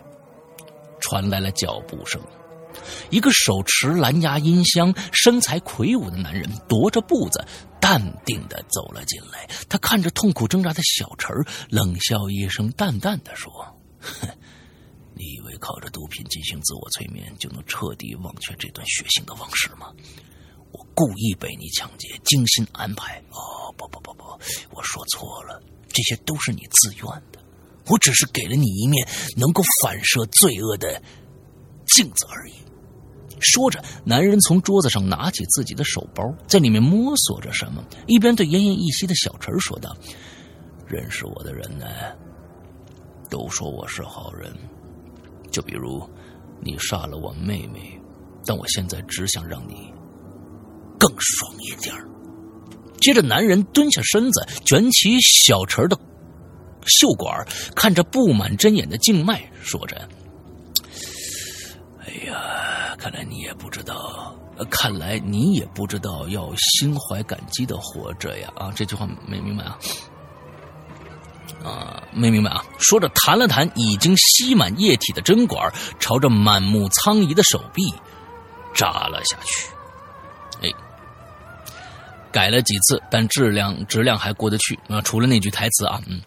传来了脚步声。一个手持蓝牙音箱、身材魁梧的男人踱着步子，淡定的走了进来。他看着痛苦挣扎的小陈冷笑一声，淡淡的说：“哼，你以为靠着毒品进行自我催眠就能彻底忘却这段血腥的往事吗？我故意被你抢劫，精心安排。哦，不不不不，我说错了，这些都是你自愿的。我只是给了你一面能够反射罪恶的镜子而已。”说着，男人从桌子上拿起自己的手包，在里面摸索着什么，一边对奄奄一息的小陈说道：“认识我的人呢，都说我是好人。就比如，你杀了我妹妹，但我现在只想让你更爽一点接着，男人蹲下身子，卷起小陈的袖管，看着布满针眼的静脉，说着：“哎呀。”看来你也不知道，看来你也不知道要心怀感激的活着呀！啊，这句话没明白啊？啊，没明白啊？说着，弹了弹已经吸满液体的针管，朝着满目苍夷的手臂扎了下去。哎，改了几次，但质量质量还过得去啊！除了那句台词啊，嗯，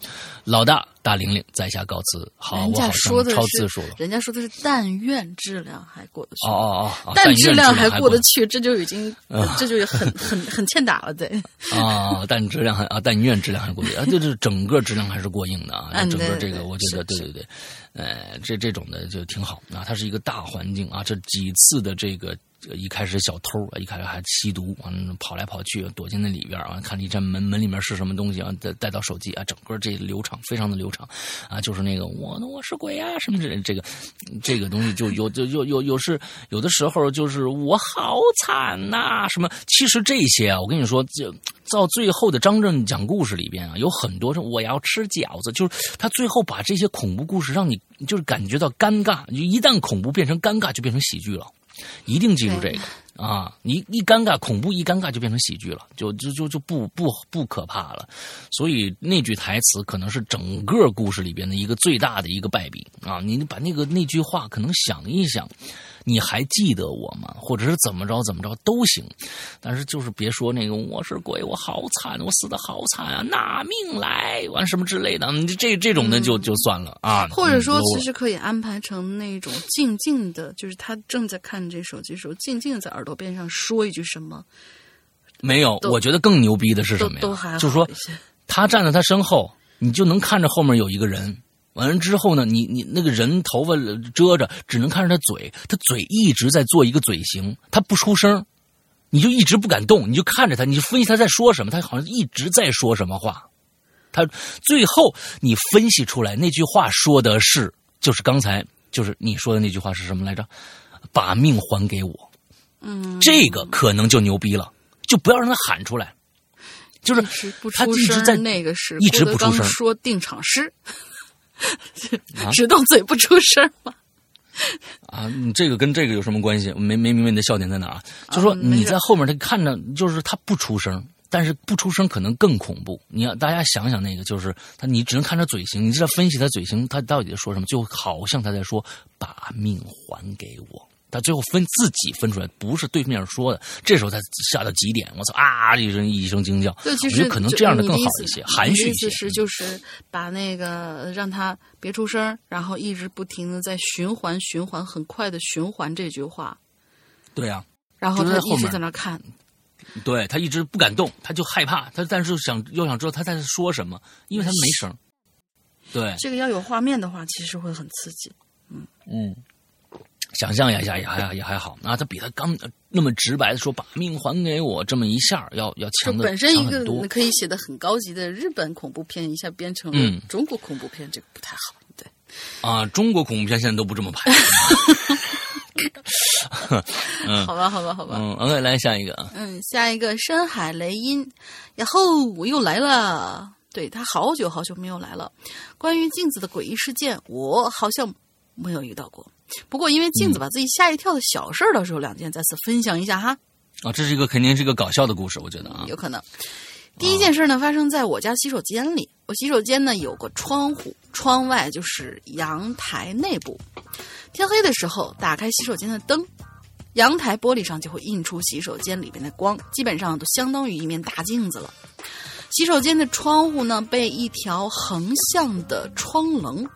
老大。大玲玲在下告辞。好，我好说的超字数了。人家说的是但愿质量还过得去。哦哦哦，但质量还过得去，这就已经这就很很很欠打了，对。啊，但质量还啊，但愿质量还过得去啊，就是整个质量还是过硬的啊。整个这个，我觉得对对对，呃，这这种的就挺好啊。它是一个大环境啊，这几次的这个。一开始小偷啊，一开始还吸毒，完了跑来跑去，躲进那里边啊，看了一扇门，门里面是什么东西啊？带带到手机啊，整个这流非常的流畅啊，就是那个我我是鬼啊什么之类，这个这个东西就有就有有有是有的时候就是我好惨呐什么，其实这些啊，我跟你说，就到最后的张震讲故事里边啊，有很多是我要吃饺子，就是他最后把这些恐怖故事让你就是感觉到尴尬，就一旦恐怖变成尴尬，就变成喜剧了。一定记住这个啊！你一尴尬，恐怖一尴尬就变成喜剧了，就就就就不不不可怕了。所以那句台词可能是整个故事里边的一个最大的一个败笔啊！你把那个那句话可能想一想。你还记得我吗？或者是怎么着怎么着都行，但是就是别说那个我是鬼，我好惨，我死的好惨啊，拿命来，完什么之类的，这这种的就就算了啊。或者说，其实可以安排成那种静静的，就是他正在看这手机时候，静静的在耳朵边上说一句什么。没有，我觉得更牛逼的是什么呀？都还就是说，他站在他身后，你就能看着后面有一个人。完了之后呢，你你那个人头发遮着，只能看着他嘴，他嘴一直在做一个嘴型，他不出声，你就一直不敢动，你就看着他，你就分析他在说什么，他好像一直在说什么话，他最后你分析出来那句话说的是，就是刚才就是你说的那句话是什么来着？把命还给我，嗯，这个可能就牛逼了，就不要让他喊出来。就是他，一直在那个是一直不出声。说定场诗，啊只动嘴不出声吗。啊，你这个跟这个有什么关系？我没没明白你的笑点在哪？就说你在后面，他看着就是他不出声，但是不出声可能更恐怖。你要大家想想那个，就是他，你只能看着嘴型，你知道分析他嘴型，他到底在说什么，就好像他在说把命还给我。他最后分自己分出来，不是对面说的。这时候他吓到极点，我操啊一声一声惊叫。对，其实得可能这样的更好一些，含蓄一些你的意思。是就是把那个让他别出声，然后一直不停的在循环循环，很快的循环这句话，对啊，然后他一直在那看。对他一直不敢动，他就害怕，他但是想又想知道他在说什么，因为他没声。对，这个要有画面的话，其实会很刺激。嗯嗯，想象一下也还也还好那，他比他刚那么直白的说把命还给我这么一下，要要就强的本身一个。可以写的很高级的日本恐怖片，一下变成中国恐怖片，这个不太好。对，啊，中国恐怖片现在都不这么拍。嗯好吧，好吧，好吧。嗯，OK，来下一个啊，嗯，下一个深海雷音，然后，我又来了。对他好久好久没有来了。关于镜子的诡异事件，我好像没有遇到过。不过因为镜子把自己吓一跳的小事儿，倒是有两件，再次分享一下哈，啊，这是一个肯定是一个搞笑的故事，我觉得啊，有可能。第一件事呢，发生在我家洗手间里。我洗手间呢有个窗户，窗外就是阳台内部。天黑的时候，打开洗手间的灯，阳台玻璃上就会映出洗手间里面的光，基本上都相当于一面大镜子了。洗手间的窗户呢，被一条横向的窗棱、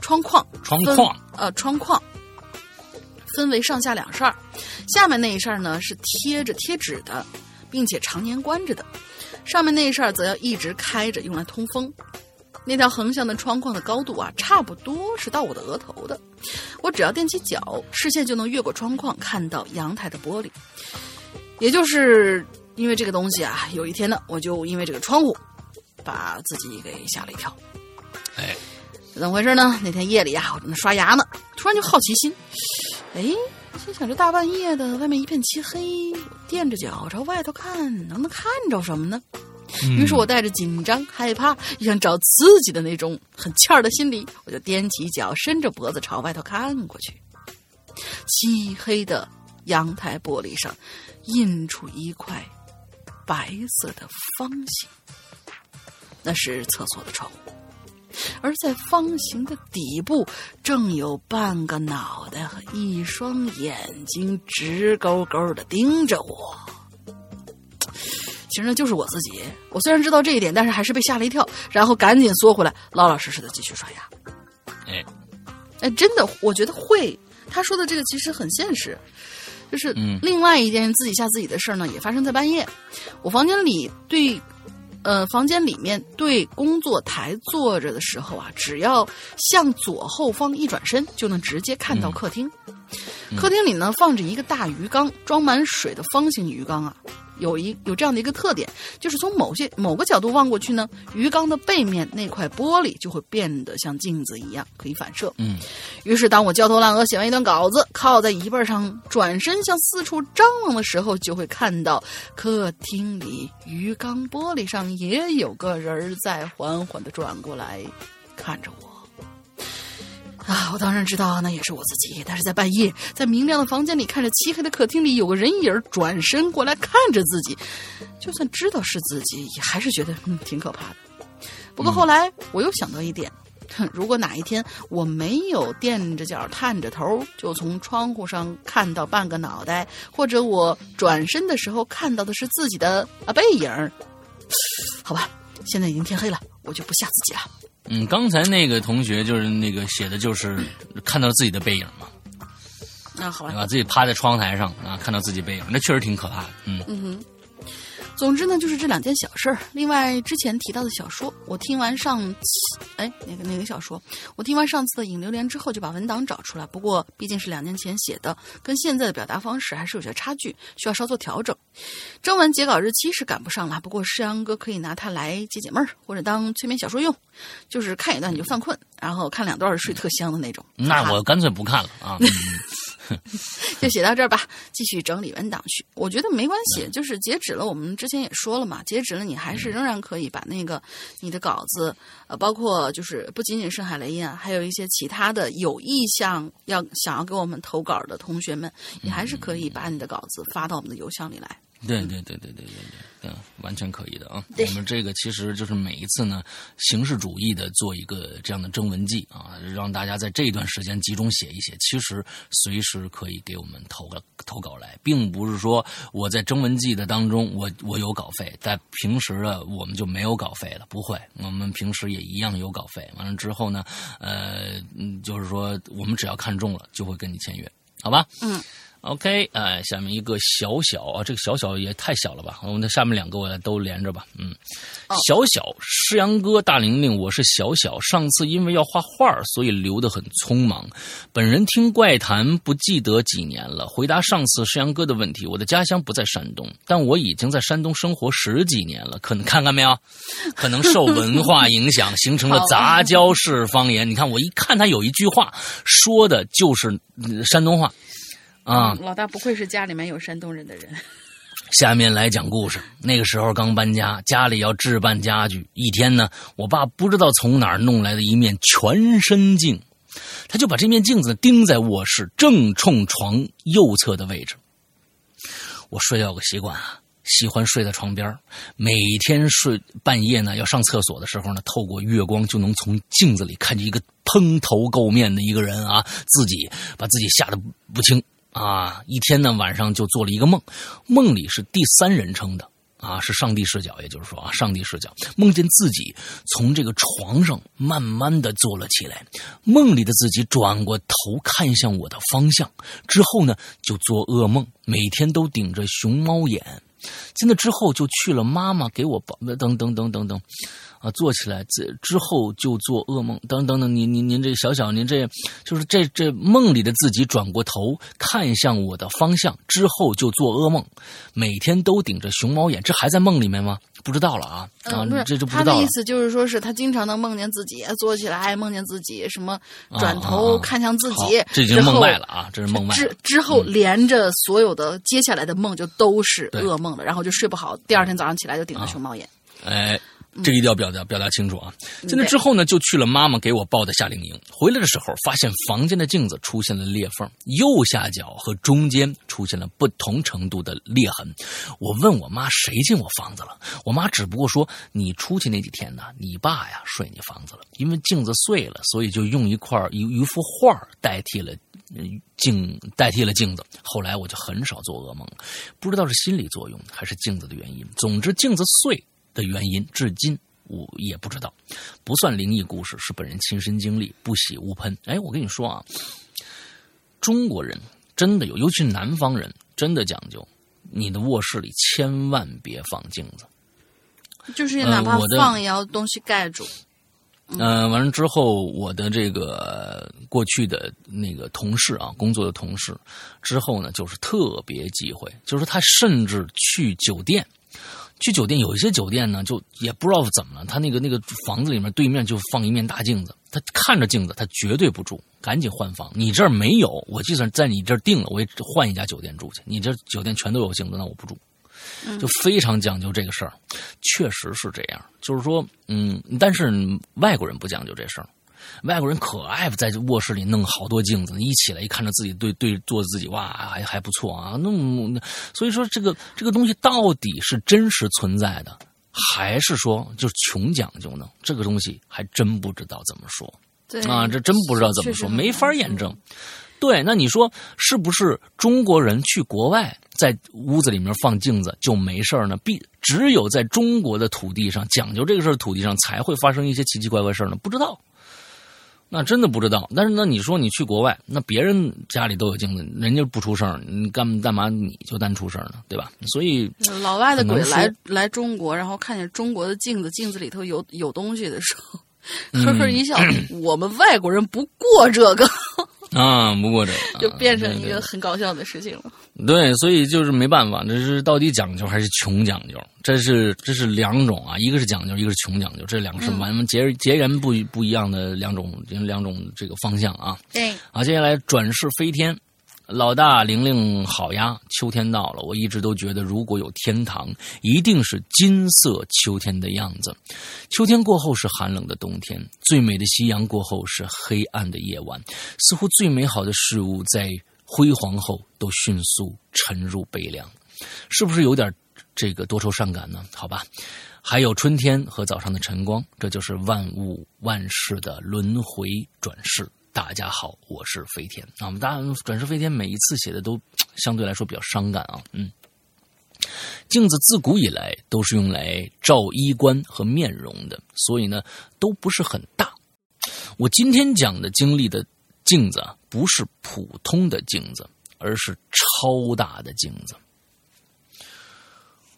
窗框窗框呃窗框分为上下两扇儿，下面那一扇儿呢是贴着贴纸的，并且常年关着的，上面那一扇儿则要一直开着，用来通风。那条横向的窗框的高度啊，差不多是到我的额头的。我只要踮起脚，视线就能越过窗框看到阳台的玻璃。也就是因为这个东西啊，有一天呢，我就因为这个窗户，把自己给吓了一跳。哎，怎么回事呢？那天夜里啊，我正在刷牙呢，突然就好奇心，哎，心想这大半夜的，外面一片漆黑，我踮着脚朝外头看，能不能看着什么呢？于是我带着紧张、害怕，又想找刺激的那种很欠儿的心理，我就踮起脚，伸着脖子朝外头看过去。漆黑的阳台玻璃上印出一块白色的方形，那是厕所的窗户。而在方形的底部，正有半个脑袋和一双眼睛直勾勾的盯着我。其实呢，就是我自己。我虽然知道这一点，但是还是被吓了一跳，然后赶紧缩回来，老老实实的继续刷牙。哎，哎，真的，我觉得会。他说的这个其实很现实，就是嗯另外一件自己吓自己的事儿呢，也发生在半夜。我房间里对，呃，房间里面对工作台坐着的时候啊，只要向左后方一转身，就能直接看到客厅。客厅里呢放着一个大鱼缸，装满水的方形鱼缸啊，有一有这样的一个特点，就是从某些某个角度望过去呢，鱼缸的背面那块玻璃就会变得像镜子一样，可以反射。嗯，于是当我焦头烂额写完一段稿子，靠在椅背上转身向四处张望的时候，就会看到客厅里鱼缸玻璃上也有个人儿在缓缓的转过来看着我。啊，我当然知道那也是我自己，但是在半夜，在明亮的房间里，看着漆黑的客厅里有个人影儿转身过来看着自己，就算知道是自己，也还是觉得嗯挺可怕的。不过后来我又想到一点，哼，如果哪一天我没有垫着脚探着头，就从窗户上看到半个脑袋，或者我转身的时候看到的是自己的啊背影，好吧，现在已经天黑了，我就不吓自己了。嗯，刚才那个同学就是那个写的就是看到自己的背影嘛，啊，好吧，把？自己趴在窗台上啊，看到自己背影，那确实挺可怕的。嗯嗯哼。总之呢，就是这两件小事儿。另外，之前提到的小说，我听完上次，哎，那个那个小说，我听完上次的《引流连》之后，就把文档找出来。不过，毕竟是两年前写的，跟现在的表达方式还是有些差距，需要稍作调整。征文截稿日期是赶不上了，不过诗阳哥可以拿它来解解闷儿，或者当催眠小说用，就是看一段你就犯困，然后看两段睡特香的那种。那我干脆不看了啊。嗯 就写到这儿吧，继续整理文档去。我觉得没关系，就是截止了。我们之前也说了嘛，截止了，你还是仍然可以把那个你的稿子，呃，包括就是不仅仅是海雷音啊，还有一些其他的有意向要想要给我们投稿的同学们，你还是可以把你的稿子发到我们的邮箱里来。对对对对对对对，嗯，完全可以的啊。我们这个其实就是每一次呢，形式主义的做一个这样的征文记啊，让大家在这一段时间集中写一写。其实随时可以给我们投个投稿来，并不是说我在征文记的当中我我有稿费，在平时的我们就没有稿费了，不会，我们平时也一样有稿费。完了之后呢，呃，嗯就是说我们只要看中了就会跟你签约，好吧？嗯。OK，哎、下面一个小小啊，这个小小也太小了吧？我们的下面两个我都连着吧，嗯，哦小小诗阳哥大玲玲，我是小小，上次因为要画画，所以留得很匆忙。本人听怪谈不记得几年了。回答上次诗阳哥的问题，我的家乡不在山东，但我已经在山东生活十几年了。可能看看没有，可能受文化影响，形成了杂交式方言。你看，我一看他有一句话说的就是嗯山东话。啊，老大不愧是家里面有山东人的人。下面来讲故事。那个时候刚搬家，家里要置办家具。一天呢，我爸不知道从哪儿弄来的一面全身镜，他就把这面镜子钉在卧室正冲床右侧的位置。我睡觉有个习惯啊，喜欢睡在床边儿每天睡半夜呢要上厕所的时候呢，透过月光就能从镜子里看见一个蓬头垢面的一个人啊，自己把自己吓得不轻。啊，一天呢晚上就做了一个梦，梦里是第三人称的啊，是上帝视角，也就是说啊，上帝视角，梦见自己从这个床上慢慢的坐了起来，梦里的自己转过头看向我的方向，之后呢就做噩梦，每天都顶着熊猫眼。在那之后就去了妈妈给我抱，等等等等等，啊，做起来这之后就做噩梦，等等等，您您您这小小您这就是这这梦里的自己转过头看向我的方向之后就做噩梦，每天都顶着熊猫眼，这还在梦里面吗？不知道了啊啊嗯，不是，这就不知道了他的意。思就是说是他经常能梦见自己坐起来，梦见自己什么转啊头啊看向自己好，这已经梦外了啊，这是梦外。之之后连着所有的接下来的梦就都是噩梦了，然后就睡不好，第二天早上起来就顶着啊熊猫眼。哎，这个一定要表达表达清楚啊！嗯在那之后呢，就去了妈妈给我报的夏令营。回来的时候，发现房间的镜子出现了裂缝，右下角和中间出现了不同程度的裂痕。我问我妈谁进我房子了，我妈只不过说你出去那几天呢，你爸呀睡你房子了，因为镜子碎了，所以就用一块一一幅画代替了。嗯镜代替了镜子，后来我就很少做噩梦了，不知道是心理作用还是镜子的原因。总之，镜子碎的原因至今我也不知道，不算灵异故事，是本人亲身经历，不喜勿喷。哎，我跟你说啊，中国人真的有，尤其是南方人，真的讲究，你的卧室里千万别放镜子。就是哪怕放也要东西盖住。嗯、完了之后，我的这个过去的那个同事啊，工作的同事，之后呢，就是特别忌讳，就是他甚至去酒店，去酒店有一些酒店呢，就也不知道怎么了，他那个那个房子里面对面就放一面大镜子，他看着镜子，他绝对不住，赶紧换房。你这儿没有，我就算在你这儿定了，我也换一家酒店住去。你这酒店全都有镜子，那我不住。就非常讲究这个事儿，确实是这样。就是说，嗯，但是外国人不讲究这事儿，外国人可爱在卧室里弄好多镜子，一起来一看着自己对对做自己，哇，还还不错啊。那么，所以说这个这个东西到底是真实存在的，还是说就是穷讲究呢？这个东西还真不知道怎么说。对啊，这真不知道怎么说，没法验证。对，那你说是不是中国人去国外在屋子里面放镜子就没事儿呢？必只有在中国的土地上讲究这个事儿，土地上才会发生一些奇奇怪怪事儿呢？不知道，那真的不知道。但是那，你说你去国外，那别人家里都有镜子，人家不出声，你干干嘛你就单出声呢？对吧？所以老外的鬼来来中国，然后看见中国的镜子，镜子里头有有东西的时候，嗯呵呵一笑。我们外国人不过这个，啊，不过这个 就变成一个很搞笑的事情了。对，所以就是没办法，这是到底讲究还是穷讲究？这是这是两种啊，一个是讲究，一个是穷讲究，这两个是完截截然不不一样的两种两种这个方向啊。对，好，接下来转世飞天，老大玲玲好呀，秋天到了，我一直都觉得如果有天堂，一定是金色秋天的样子。秋天过后是寒冷的冬天，最美的夕阳过后是黑暗的夜晚，似乎最美好的事物在辉煌后都迅速沉入悲凉，是不是有点这个多愁善感呢？好吧，还有春天和早上的晨光，这就是万物万事的轮回转世。大家好，我是飞天啊。我们大转世飞天每一次写的都相对来说比较伤感啊。嗯，镜子自古以来都是用来照衣冠和面容的，所以呢都不是很大。我今天讲的经历的镜子啊，不是普通的镜子，而是超大的镜子。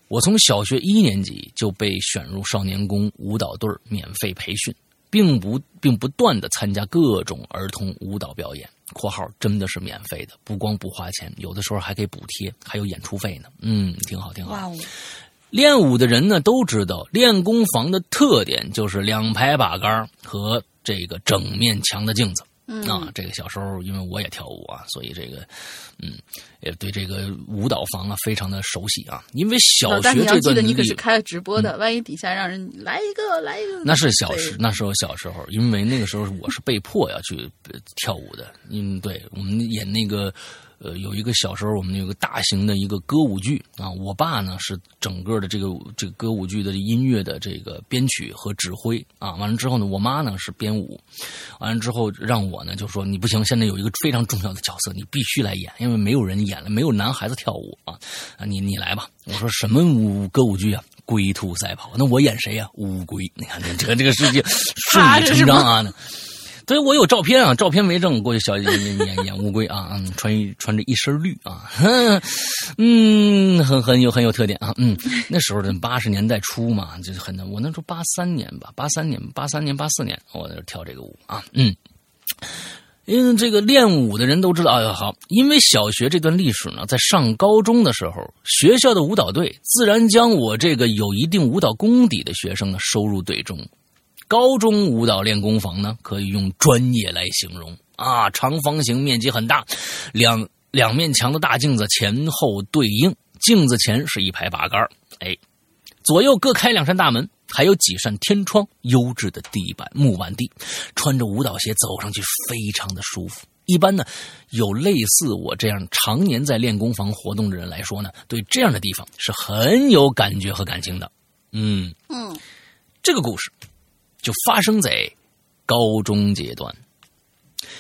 我从小学一年级就被选入少年宫舞蹈队免费培训。并不并不断的参加各种儿童舞蹈表演（括号真的是免费的，不光不花钱，有的时候还给补贴，还有演出费呢）。嗯，挺好，挺好。练舞的人呢都知道，练功房的特点就是两排把杆和这个整面墙的镜子。啊，这个小时候因为我也跳舞啊，所以这个，嗯，也对这个舞蹈房啊非常的熟悉啊。因为小学这段你可是开了直播的，万一底下让人来一个来一个，那是小时那时候小时候，因为那个时候我是被迫要去跳舞的。嗯，对我们演那个。呃，有一个小时候，我们有个大型的一个歌舞剧啊，我爸呢是整个的这个这个歌舞剧的音乐的这个编曲和指挥啊。完了之后呢，我妈呢是编舞，完了之后让我呢就说你不行，现在有一个非常重要的角色，你必须来演，因为没有人演了，没有男孩子跳舞啊啊，你你来吧。我说什么舞歌舞剧啊？龟兔赛跑，那我演谁呀？乌龟。你看这个这个世界顺理 成章啊。所以我有照片啊，照片为证。过去小演演演乌龟啊，嗯，穿一穿着一身绿啊，嗯，很很有很有特点啊，嗯，那时候的八十年代初嘛，就是很我那时候八三年吧，八三年八三年八四年，我在这跳这个舞啊，嗯，因为这个练舞的人都知道，哎好，因为小学这段历史呢，在上高中的时候，学校的舞蹈队自然将我这个有一定舞蹈功底的学生呢收入队中。高中舞蹈练功房呢，可以用专业来形容啊！长方形，面积很大，两两面墙的大镜子前后对应，镜子前是一排把杆哎，左右各开两扇大门，还有几扇天窗，优质的地板木板地，穿着舞蹈鞋走上去非常的舒服。一般呢，有类似我这样常年在练功房活动的人来说呢，对这样的地方是很有感觉和感情的。嗯嗯，这个故事。就发生在高中阶段。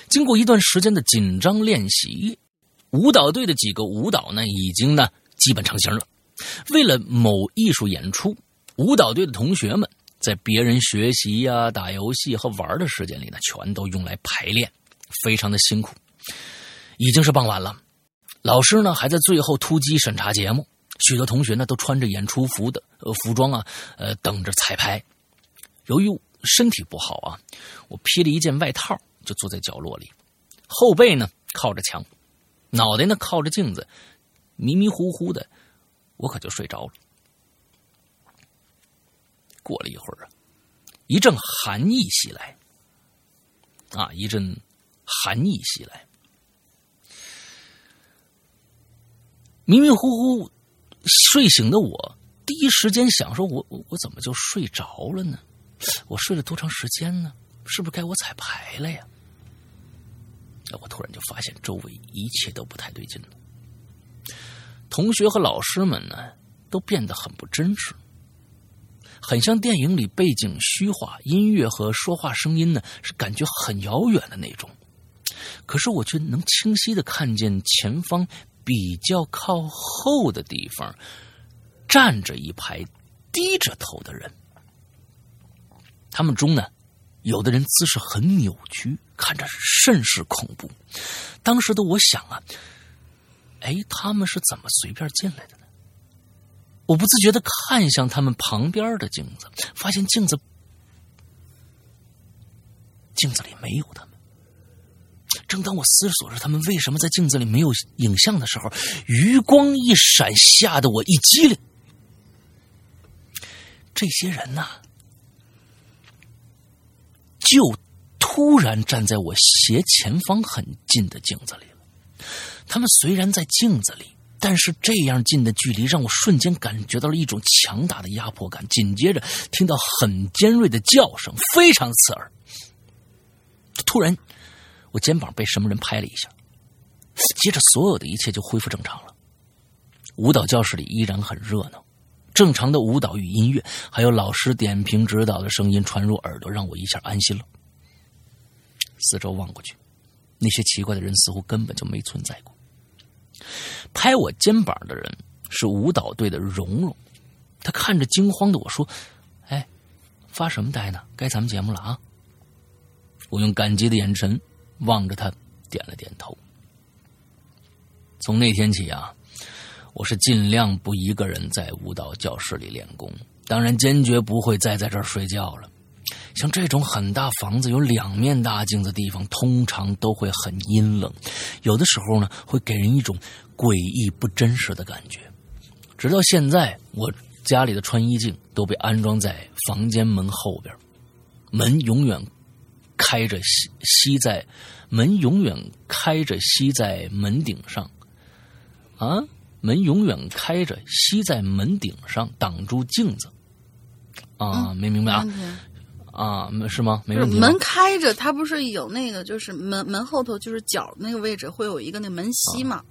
经过一段时间的紧张练习，舞蹈队的几个舞蹈呢，已经呢基本成型了。为了某艺术演出，舞蹈队的同学们在别人学习呀、打游戏和玩的时间里呢，全都用来排练，非常的辛苦。已经是傍晚了，老师呢还在最后突击审查节目，许多同学呢都穿着演出服的呃服装啊，呃等着彩排。由于身体不好啊，我披了一件外套，就坐在角落里，后背呢靠着墙，脑袋呢靠着镜子，迷迷糊糊的，我可就睡着了。过了一会儿啊，一阵寒意袭来，啊，一阵寒意袭来，迷迷糊糊睡醒的我，第一时间想说：我我我怎么就睡着了呢？我睡了多长时间呢？是不是该我彩排了呀？我突然就发现周围一切都不太对劲了。同学和老师们呢，都变得很不真实，很像电影里背景虚化，音乐和说话声音呢是感觉很遥远的那种。可是我却能清晰的看见前方比较靠后的地方站着一排低着头的人。他们中呢，有的人姿势很扭曲，看着甚是恐怖。当时的我想啊，哎，他们是怎么随便进来的呢？我不自觉的看向他们旁边的镜子，发现镜子镜子里没有他们。正当我思索着他们为什么在镜子里没有影像的时候，余光一闪，吓得我一激灵。这些人呐。就突然站在我斜前方很近的镜子里了，他们虽然在镜子里，但是这样近的距离让我瞬间感觉到了一种强大的压迫感。紧接着听到很尖锐的叫声，非常刺耳。突然，我肩膀被什么人拍了一下，接着所有的一切就恢复正常了。舞蹈教室里依然很热闹，正常的舞蹈与音乐，还有老师点评指导的声音传入耳朵，让我一下安心了。四周望过去，那些奇怪的人似乎根本就没存在过。拍我肩膀的人是舞蹈队的蓉蓉，她看着惊慌的我说：“哎，发什么呆呢？该咱们节目了啊！”我用感激的眼神望着她，点了点头。从那天起啊，我是尽量不一个人在舞蹈教室里练功，当然坚决不会再在这儿睡觉了。像这种很大房子有两面大镜子的地方，通常都会很阴冷，有的时候呢，会给人一种诡异不真实的感觉。直到现在，我家里的穿衣镜都被安装在房间门后边，门永远开着，吸吸在门永远开着，吸在门顶上。啊，门永远开着，吸在门顶上，挡住镜子。啊，没明白啊？啊，是吗？没问题。门开着，它不是有那个，就是门门后头就是角那个位置会有一个那门吸嘛？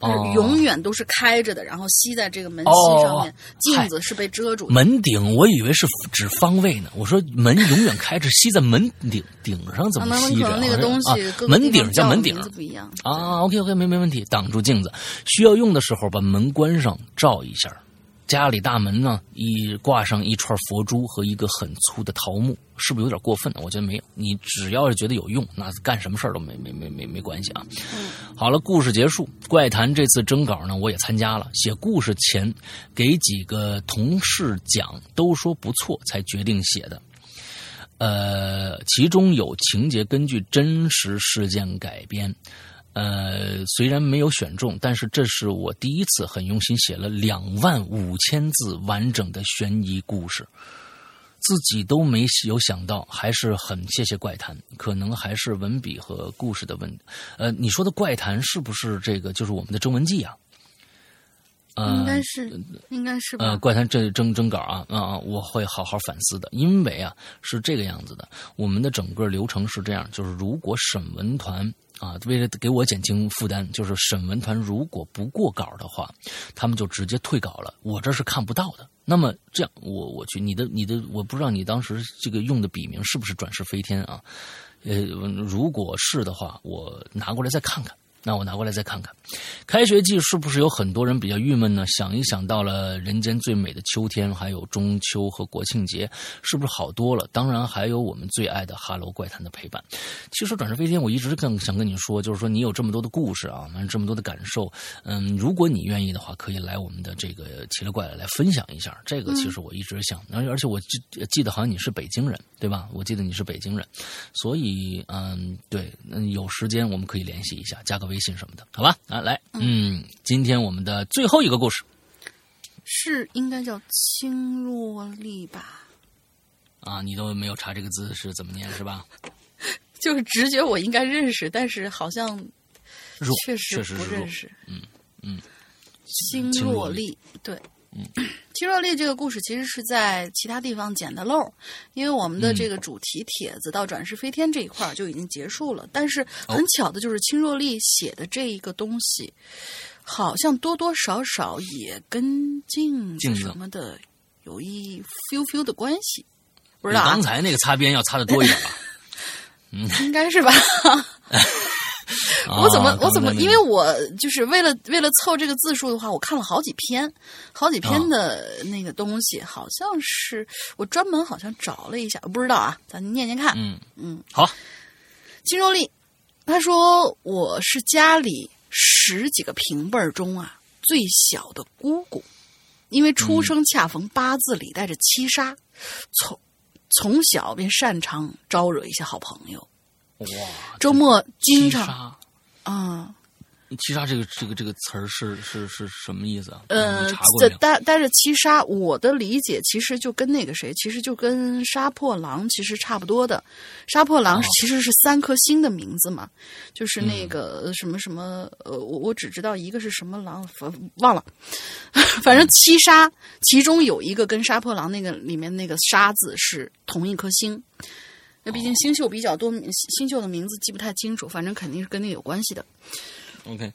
哦，永远都是开着的，然后吸在这个门吸上面，镜子是被遮住。门顶，我以为是指方位呢。我说门永远开着，吸在门顶顶上怎么吸着？那个东西，门顶叫门顶不一样啊。OK OK，没没问题，挡住镜子，需要用的时候把门关上，照一下。家里大门呢，一挂上一串佛珠和一个很粗的桃木，是不是有点过分呢？我觉得没有，你只要是觉得有用，那干什么事儿都没没没没没关系啊。好了，故事结束。怪谈这次征稿呢，我也参加了。写故事前给几个同事讲，都说不错，才决定写的。呃，其中有情节根据真实事件改编。呃，虽然没有选中，但是这是我第一次很用心写了两万五千字完整的悬疑故事，自己都没有想到，还是很谢谢怪谈，可能还是文笔和故事的问。呃，你说的怪谈是不是这个就是我们的征文记啊？应该是，应该是吧。呃，怪谈这征征稿啊，啊啊，我会好好反思的，因为啊是这个样子的，我们的整个流程是这样，就是如果审文团。啊，为了给我减轻负担，就是审文团如果不过稿的话，他们就直接退稿了。我这是看不到的。那么这样，我我去你的你的，我不知道你当时这个用的笔名是不是转世飞天啊？呃，如果是的话，我拿过来再看看。那我拿过来再看看，开学季是不是有很多人比较郁闷呢？想一想到了人间最美的秋天，还有中秋和国庆节，是不是好多了？当然还有我们最爱的《哈喽怪谈》的陪伴。其实转世飞天，我一直更想跟你说，就是说你有这么多的故事啊，这么多的感受，嗯，如果你愿意的话，可以来我们的这个奇了怪了来分享一下。这个其实我一直想，而而且我记记得好像你是北京人对吧？我记得你是北京人，所以嗯，对，嗯，有时间我们可以联系一下，加个。微信什么的，好吧，啊，来，嗯，今天我们的最后一个故事是应该叫青洛丽吧？啊，你都没有查这个字是怎么念是吧？就是直觉我应该认识，但是好像确实不认识。嗯嗯，青洛丽，对。嗯，青若丽这个故事其实是在其他地方捡的漏，因为我们的这个主题帖子到转世飞天这一块就已经结束了。但是很巧的就是青若丽写的这一个东西，好像多多少少也跟镜子什么的有一 few few 的关系，不知道。刚才那个擦边要擦的多一点吧？嗯，应该是吧。我怎么我怎么？因为我就是为了为了凑这个字数的话，我看了好几篇，好几篇的那个东西，好像是我专门好像找了一下，不知道啊，咱念念看。嗯嗯，好。金若丽，她说我是家里十几个平辈儿中啊最小的姑姑，因为出生恰逢八字里带着七杀，从从小便擅长招惹一些好朋友。哇！周末经常啊，七杀这个这个这个词儿是是是什么意思啊？呃你查，过？但但是七杀，我的理解其实就跟那个谁，其实就跟杀破狼其实差不多的。杀破狼哦其实是三颗星的名字嘛，就是那嗯个什么什么，呃，我我只知道一个是什么狼，反忘了。反正七杀其中有一个跟杀破狼那个里面那个杀字是同一颗星。那毕竟星宿比较多，星宿的名字记不太清楚，反正肯定是跟那有关系的。OK，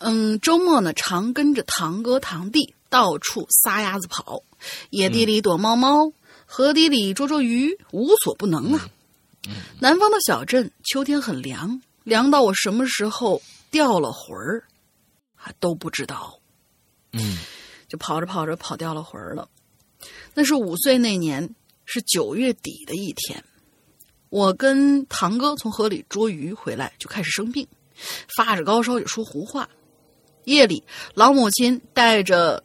嗯，周末呢，常跟着堂哥堂弟到处撒丫子跑，野地里躲猫猫，河底里捉捉鱼，无所不能啊。南方的小镇，秋天很凉，凉到我什么时候掉了魂儿，还都不知道。嗯就跑着跑着跑掉了魂儿了。那是五岁那年，是九月底的一天，我跟堂哥从河里捉鱼回来，就开始生病，发着高烧，也说胡话。夜里，老母亲带着，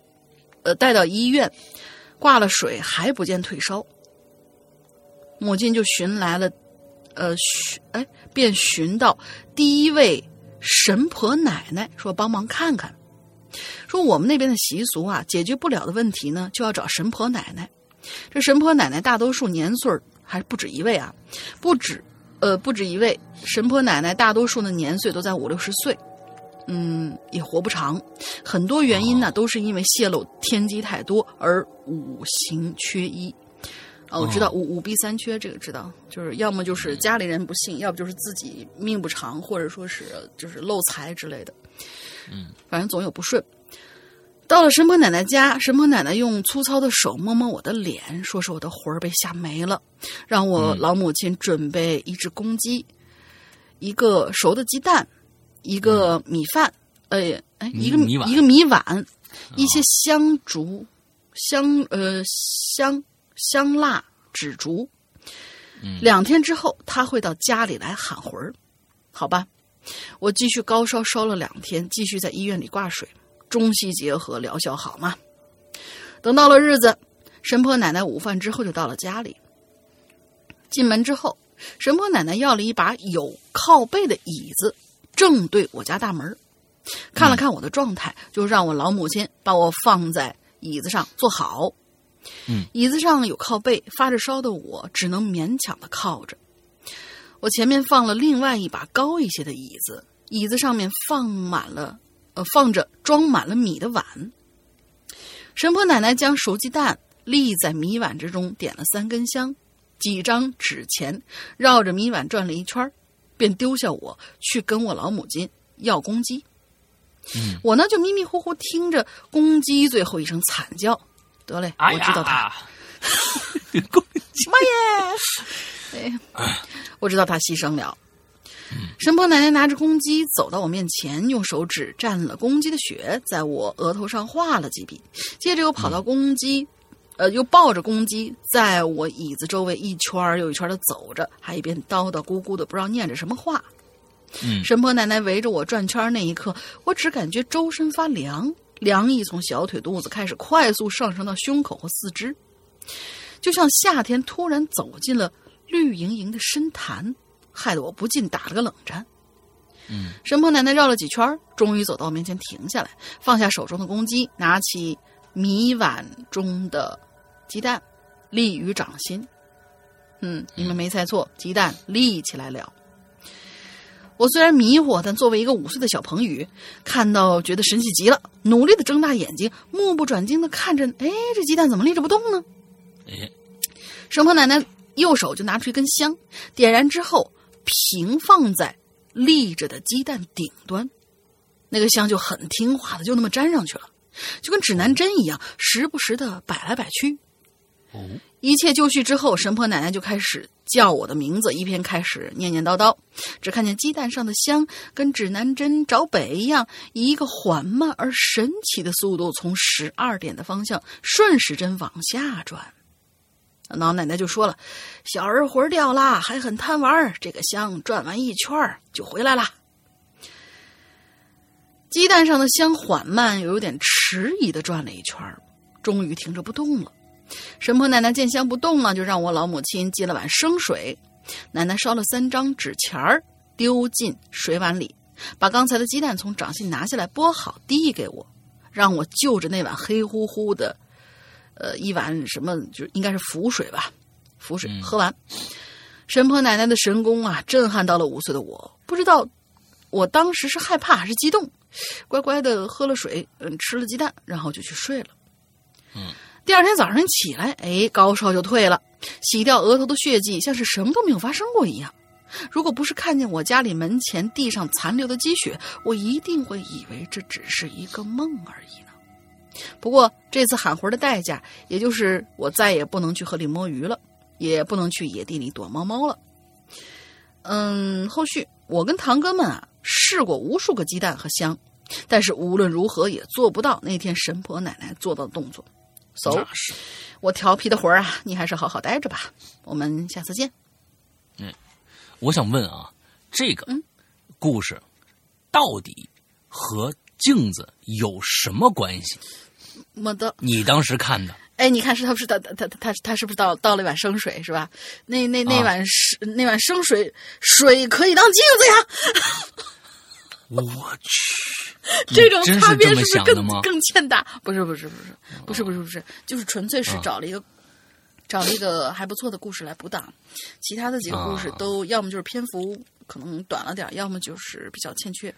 呃，带到医院，挂了水还不见退烧，母亲就寻来了，呃，寻哎，便寻到第一位神婆奶奶，说帮忙看看。说我们那边的习俗啊，解决不了的问题呢，就要找神婆奶奶。这神婆奶奶大多数年岁儿还不止一位啊，不止，呃，不止一位。神婆奶奶大多数的年岁都在五六十岁，嗯，也活不长。很多原因呢，都是因为泄露天机太多而五行缺一。哦，我知道五五弊三缺，这个知道，就是要么就是家里人不信，要不就是自己命不长，或者说是就是漏财之类的。嗯，反正总有不顺。到了神婆奶奶家，神婆奶奶用粗糙的手摸摸我的脸，说是我的魂儿被吓没了，让我嗯老母亲准备一只公鸡，一个熟的鸡蛋，一个米饭，呃，哎，一个米米碗一个米碗，一些香烛、香呃香香蜡纸烛。嗯两天之后，他会到家里来喊魂儿，好吧？我继续高烧烧了两天，继续在医院里挂水，中西结合，疗效好嘛。等到了日子，神婆奶奶午饭之后就到了家里。进门之后，神婆奶奶要了一把有靠背的椅子，正对我家大门。看了看我的状态，就让我老母亲把我放在椅子上坐好。嗯，椅子上有靠背，发着烧的我只能勉强的靠着。我前面放了另外一把高一些的椅子，椅子上面放满了，呃，放着装满了米的碗。神婆奶奶将熟鸡蛋立在米碗之中，点了三根香，几张纸钱，绕着米碗转了一圈，便丢下我去跟我老母亲要公鸡。嗯，我呢就迷迷糊糊听着公鸡最后一声惨叫，得嘞，哎我知道他。呀，妈耶！哎，我知道他牺牲了。神婆奶奶拿着公鸡走到我面前，用手指蘸了公鸡的血，在我额头上画了几笔，接着又跑到公鸡，呃，又抱着公鸡，在我椅子周围一圈又一圈的走着，还一边叨叨咕咕的，不知道念着什么话。嗯。神婆奶奶围着我转圈那一刻，我只感觉周身发凉，凉意从小腿肚子开始快速上升到胸口和四肢，就像夏天突然走进了绿莹莹的深潭，害得我不禁打了个冷战。嗯神婆奶奶绕了几圈，终于走到我面前停下来，放下手中的公鸡，拿起米碗中的鸡蛋，立于掌心。嗯，你们没猜错，鸡蛋立起来了。我虽然迷惑，但作为一个五岁的小彭宇，看到觉得神奇极了，努力的睁大眼睛，目不转睛的看着，哎，这鸡蛋怎么立着不动呢？哎，神婆奶奶右手就拿出一根香，点燃之后平放在立着的鸡蛋顶端，那个香就很听话的就那么粘上去了，就跟指南针一样，时不时的摆来摆去。哦，一切就绪之后，神婆奶奶就开始叫我的名字，一边开始念念叨叨。只看见鸡蛋上的香跟指南针找北一样，以一个缓慢而神奇的速度从十二点的方向顺时针往下转。老奶奶就说了：“小儿魂掉啦，还很贪玩，这个香转完一圈儿就回来啦。”鸡蛋上的香缓慢又有点迟疑的转了一圈儿，终于停着不动了。神婆奶奶见香不动了，就让我老母亲接了碗生水。奶奶烧了三张纸钱儿，丢进水碗里，把刚才的鸡蛋从掌心拿下来剥好，递给我，让我就着那碗黑乎乎的，呃，一碗什么就应该是符水吧，符水喝完。神婆奶奶的神功啊，震撼到了五岁的我，不知道我当时是害怕还是激动，乖乖的喝了水，嗯，吃了鸡蛋，然后就去睡了。嗯，第二天早上起来，哎，高烧就退了，洗掉额头的血迹，像是什么都没有发生过一样。如果不是看见我家里门前地上残留的积雪，我一定会以为这只是一个梦而已呢。不过这次喊魂的代价，也就是我再也不能去河里摸鱼了，也不能去野地里躲猫猫了。嗯，后续我跟堂哥们啊试过无数个鸡蛋和香，但是无论如何也做不到那天神婆奶奶做到的动作。so，我调皮的魂儿啊，你还是好好待着吧。我们下次见。嗯我想问啊，这个嗯故事到底和镜子有什么关系？没的，你当时看的，哎，你看是他不是他他他他他是不是倒倒了一碗生水是吧？那那那啊碗是、那碗生水，水可以当镜子呀。我去，这种差别是不是更？更欠打？不是不是不是不是不是不是，就是纯粹是啊找了一个、找了一个还不错的故事来补档，其他的几个故事啊都要么就是篇幅可能短了点儿，要么就是比较欠缺。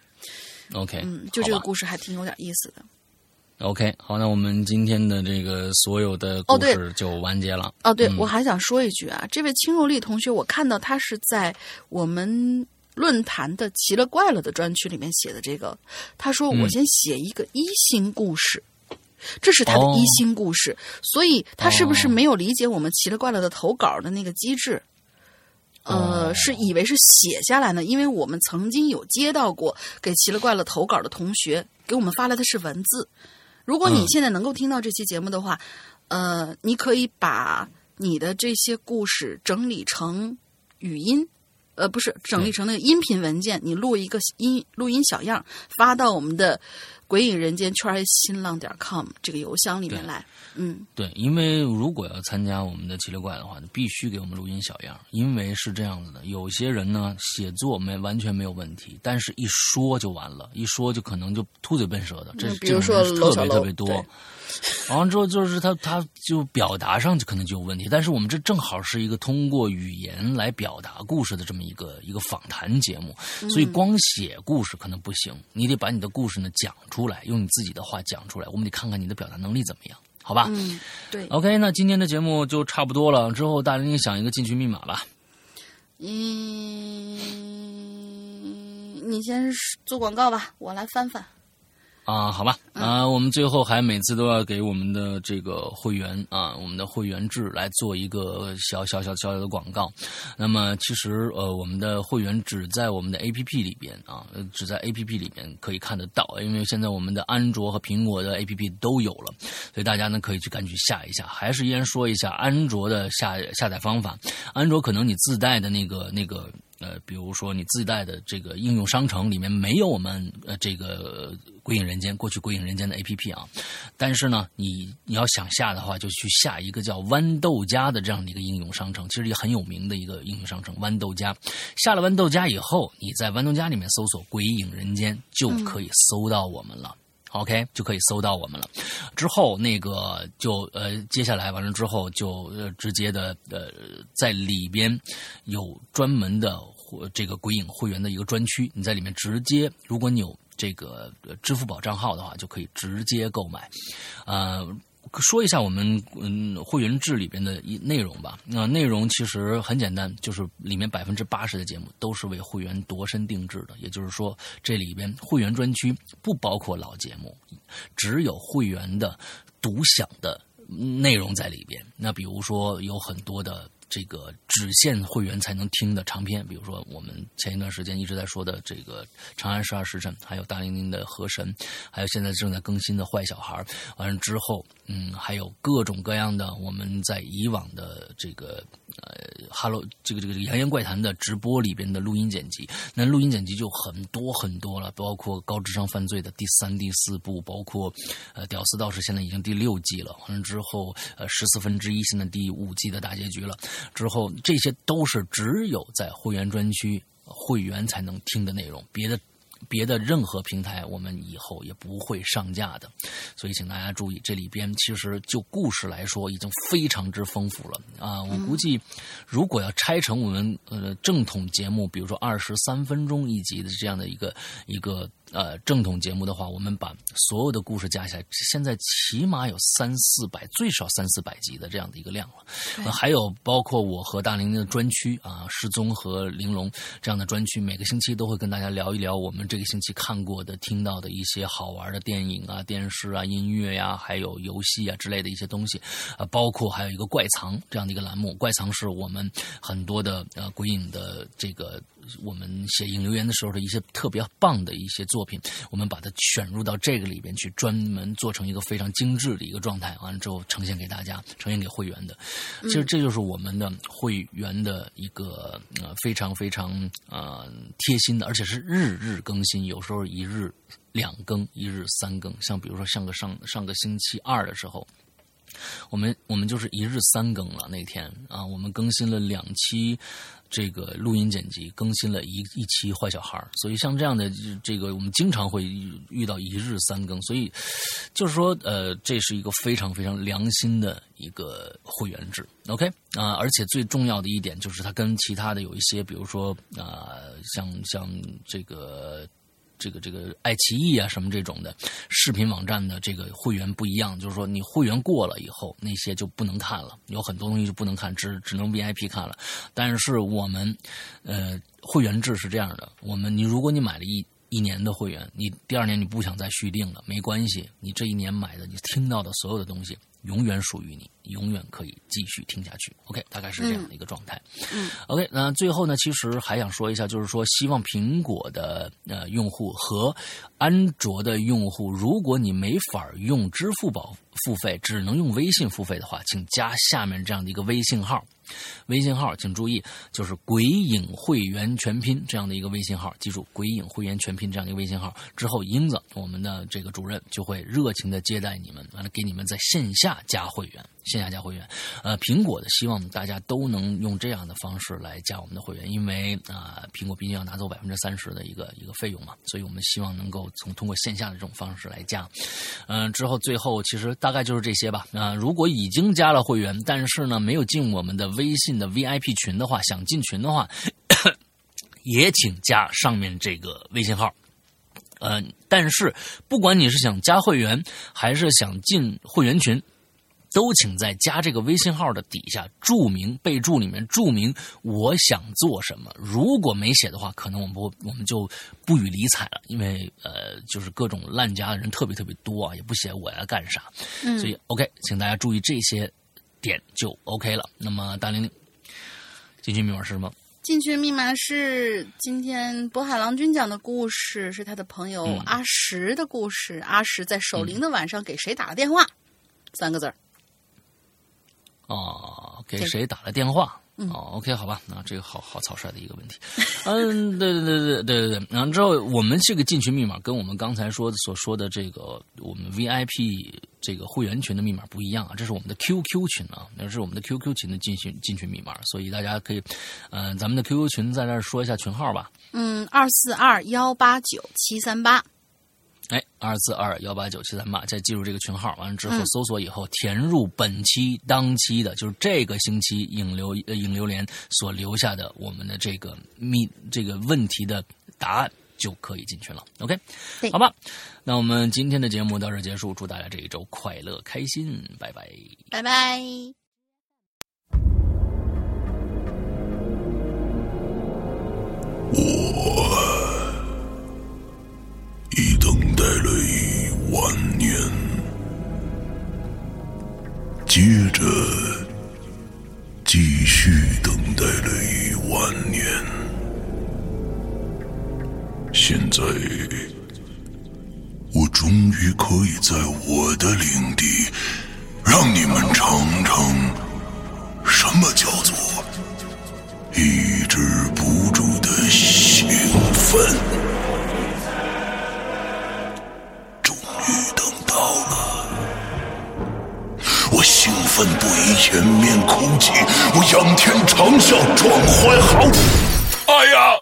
OK，嗯，就这个故事还挺有点意思的。OK，好，那我们今天的这个所有的故事就完结了。哦，对，嗯我还想说一句啊，这位青若丽同学，我看到他是在我们论坛的“奇了怪了”的专区里面写的这个。他说：“嗯我先写一个一星故事。这是他的哦一星故事，所以他是不是哦没有理解我们奇了怪了的投稿的那个机制？呃，哦是以为是写下来呢？因为我们曾经有接到过给奇了怪了投稿的同学给我们发来的是文字。如果你嗯现在能够听到这期节目的话，呃，你可以把你的这些故事整理成语音，呃，不是整理成那个音频文件，你录一个音录音小样发到我们的“鬼影人间圈新浪点 com” 这个邮箱里面来。嗯，对，因为如果要参加我们的奇了怪的话，必须给我们录音小样。因为是这样子的，有些人呢写作没完全没有问题，但是一说就完了，一说就可能就秃嘴笨舌的，这嗯比如说特别特别多对。完了之后就是他他就表达上就可能就有问题，但是我们这正好是一个通过语言来表达故事的这么一个一个访谈节目，所以光写故事可能不行，你得把你的故事呢讲出来，用你自己的话讲出来，我们得看看你的表达能力怎么样，好吧？嗯，对，OK，那今天的节目就差不多了。之后大林想一个进群密码吧。嗯，你先做广告吧，我来翻翻。啊，好吧，啊，我们最后还每次都要给我们的这个会员啊，我们的会员制来做一个小小小小小的广告。那么其实呃，我们的会员只在我们的 APP 里边啊，呃只在 APP 里边可以看得到，因为现在我们的安卓和苹果的 APP 都有了，所以大家呢可以去赶紧下一下。还是依然说一下安卓的下下载方法，安卓可能你自带的那个那个。呃，比如说你自带的这个应用商城里面没有我们呃这个《鬼影人间》过去《鬼影人间》的 APP 啊，但是呢，你你要想下的话，就去下一个叫豌豆荚的这样的一个应用商城，其实也很有名的一个应用商城豌豆荚。下了豌豆荚以后，你在豌豆荚里面搜索“鬼影人间”就可以搜到我们了。OK，就可以搜到我们了。之后那个就呃，接下来完了之后就呃直接的呃，在里边有专门的这个鬼影会员的一个专区，你在里面直接，如果你有这个支付宝账号的话，就可以直接购买。呃，说一下我们嗯会员制里边的一内容吧。那、内容其实很简单，就是里面百分之八十的节目都是为会员度身定制的，也就是说，这里边会员专区不包括老节目，只有会员的独享的内容在里边。那比如说有很多的。这个只限会员才能听的长篇，比如说我们前一段时间一直在说的这个《长安十二时辰》，还有大玲玲的《河神》，还有现在正在更新的《坏小孩》。完了之后，嗯，还有各种各样的我们在以往的这个呃，Hello 这个这个这个《扬言怪谈》的直播里边的录音剪辑，那录音剪辑就很多很多了，包括高智商犯罪的第三、第四部，包括呃《屌丝道士》现在已经第六季了，完了之后呃十四分之一现在第五季的大结局了。之后，这些都是只有在会员专区会员才能听的内容，别的别的任何平台，我们以后也不会上架的。所以，请大家注意，这里边其实就故事来说，已经非常之丰富了啊！我估计，如果要拆成我们呃正统节目，比如说二十三分钟一集的这样的一个一个。呃，正统节目的话，我们把所有的故事加起来，现在起码有三四百，最少三四百集的这样的一个量了。还有包括我和大玲玲的专区啊，失踪和玲珑这样的专区，每个星期都会跟大家聊一聊我们这个星期看过的、听到的一些好玩的电影啊、电视啊、音乐呀，还有游戏啊之类的一些东西。啊，包括还有一个怪藏这样的一个栏目，怪藏是我们很多的呃鬼影的这个。我们写影留言的时候的一些特别棒的一些作品，我们把它选入到这个里边去，专门做成一个非常精致的一个状态，完了之后呈现给大家，呈现给会员的。其实这就是我们的会员的一个呃非常非常呃贴心的，而且是日日更更新，有时候一日两更，一日三更。像比如说上个上上个星期二的时候。我们我们就是一日三更了那天啊，我们更新了两期这个录音剪辑，更新了一一期坏小孩所以像这样的这个，我们经常会遇到一日三更，所以就是说呃，这是一个非常非常良心的一个会员制，OK？啊，而且最重要的一点就是它跟其他的有一些，比如说啊，像像这个。这个这个爱奇艺啊什么这种的视频网站的这个会员不一样，就是说你会员过了以后，那些就不能看了，有很多东西就不能看，只只能 VIP 看了。但是我们，呃，会员制是这样的，我们你如果你买了一一年的会员，你第二年你不想再续订了，没关系，你这一年买的你听到的所有的东西。永远属于你，永远可以继续听下去。OK，大概是这样的一个状态。嗯，OK，那最后呢，其实还想说一下，就是说，希望苹果的呃用户和安卓的用户，如果你没法用支付宝付费，只能用微信付费的话，请加下面这样的一个微信号。微信号，请注意，就是“鬼影会员全拼”这样的一个微信号。记住，“鬼影会员全拼”这样的一个微信号之后，英子，我们的这个主任就会热情的接待你们，完了给你们在线下加会员。线下加会员，呃，苹果的希望大家都能用这样的方式来加我们的会员，因为啊，苹果毕竟要拿走百分之三十的一个一个费用嘛，所以我们希望能够从通过线下的这种方式来加。嗯，之后最后其实大概就是这些吧。啊，如果已经加了会员，但是呢没有进我们的微信的 VIP 群的话，想进群的话，也请加上面这个微信号。嗯，但是不管你是想加会员，还是想进会员群。都请在加这个微信号的底下注明备注里面注明我想做什么。如果没写的话，可能我们不我们就不予理睬了，因为呃，就是各种烂家的人特别特别多啊，也不写我要干啥。嗯，所以 OK，请大家注意这些点就 OK 了。那么大玲玲，进去密码是什么？进去密码是今天渤海郎君讲的故事，是他的朋友阿石的故事。阿石在守灵的晚上给谁打了电话？三个字儿。哦，给谁打了电话？哦，OK，好吧，那这个好好草率的一个问题。嗯，对对对对对对对。然后之后，我们这个进群密码跟我们刚才说的所说的这个我们 VIP 这个会员群的密码不一样啊，这是我们的 QQ 群啊，那是我们的 QQ 群的进群进群密码，所以大家可以，嗯，咱们的 QQ 群在这儿说一下群号吧。嗯，二四二幺八九七三八。哎，二四二幺八九七三八，再记住这个群号，完了之后搜索以后填入本期当期的，就是这个星期影流呃影流连所留下的我们的这个密这个问题的答案，就可以进群了。OK，好吧，那我们今天的节目到这结束，祝大家这一周快乐开心，拜拜，拜拜。我。万年，接着继续等待了一万年，现在我终于可以在我的领地让你们尝尝什么叫做抑制不住的兴奋。我兴奋不已，掩面哭泣。我仰天长啸，壮怀豪。哎呀！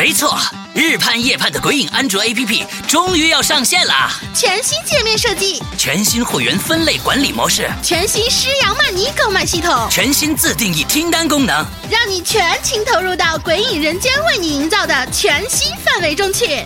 没错，日盼夜盼的鬼影安卓 APP 终于要上线啦！全新界面设计，全新会员分类管理模式，全新施阳曼尼购买系统，全新自定义听单功能，让你全情投入到鬼影人间为你营造的全新氛围中去。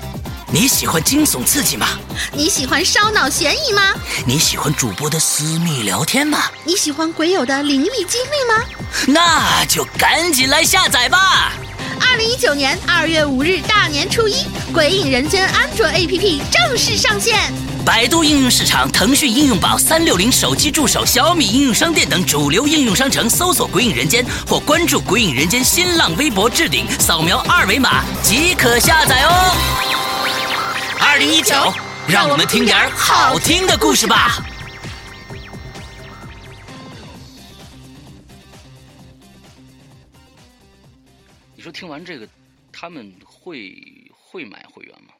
你喜欢惊悚刺激吗？你喜欢烧脑悬疑吗？你喜欢主播的私密聊天吗？你喜欢鬼友的灵异经历吗？那就赶紧来下载吧！二零一九年二月五日大年初一，《鬼影人间》安卓 APP 正式上线。百度应用市场、腾讯应用宝、三六零手机助手、小米应用商店等主流应用商城搜索“鬼影人间”或关注“鬼影人间”新浪微博置顶，扫描二维码即可下载哦。二零一九，让我们听点好听的故事吧。说听完这个，他们会会买会员吗？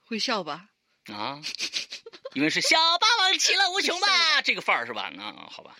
会笑吧？啊，因为是小霸王其乐无穷吧，这个范儿是吧？那好吧。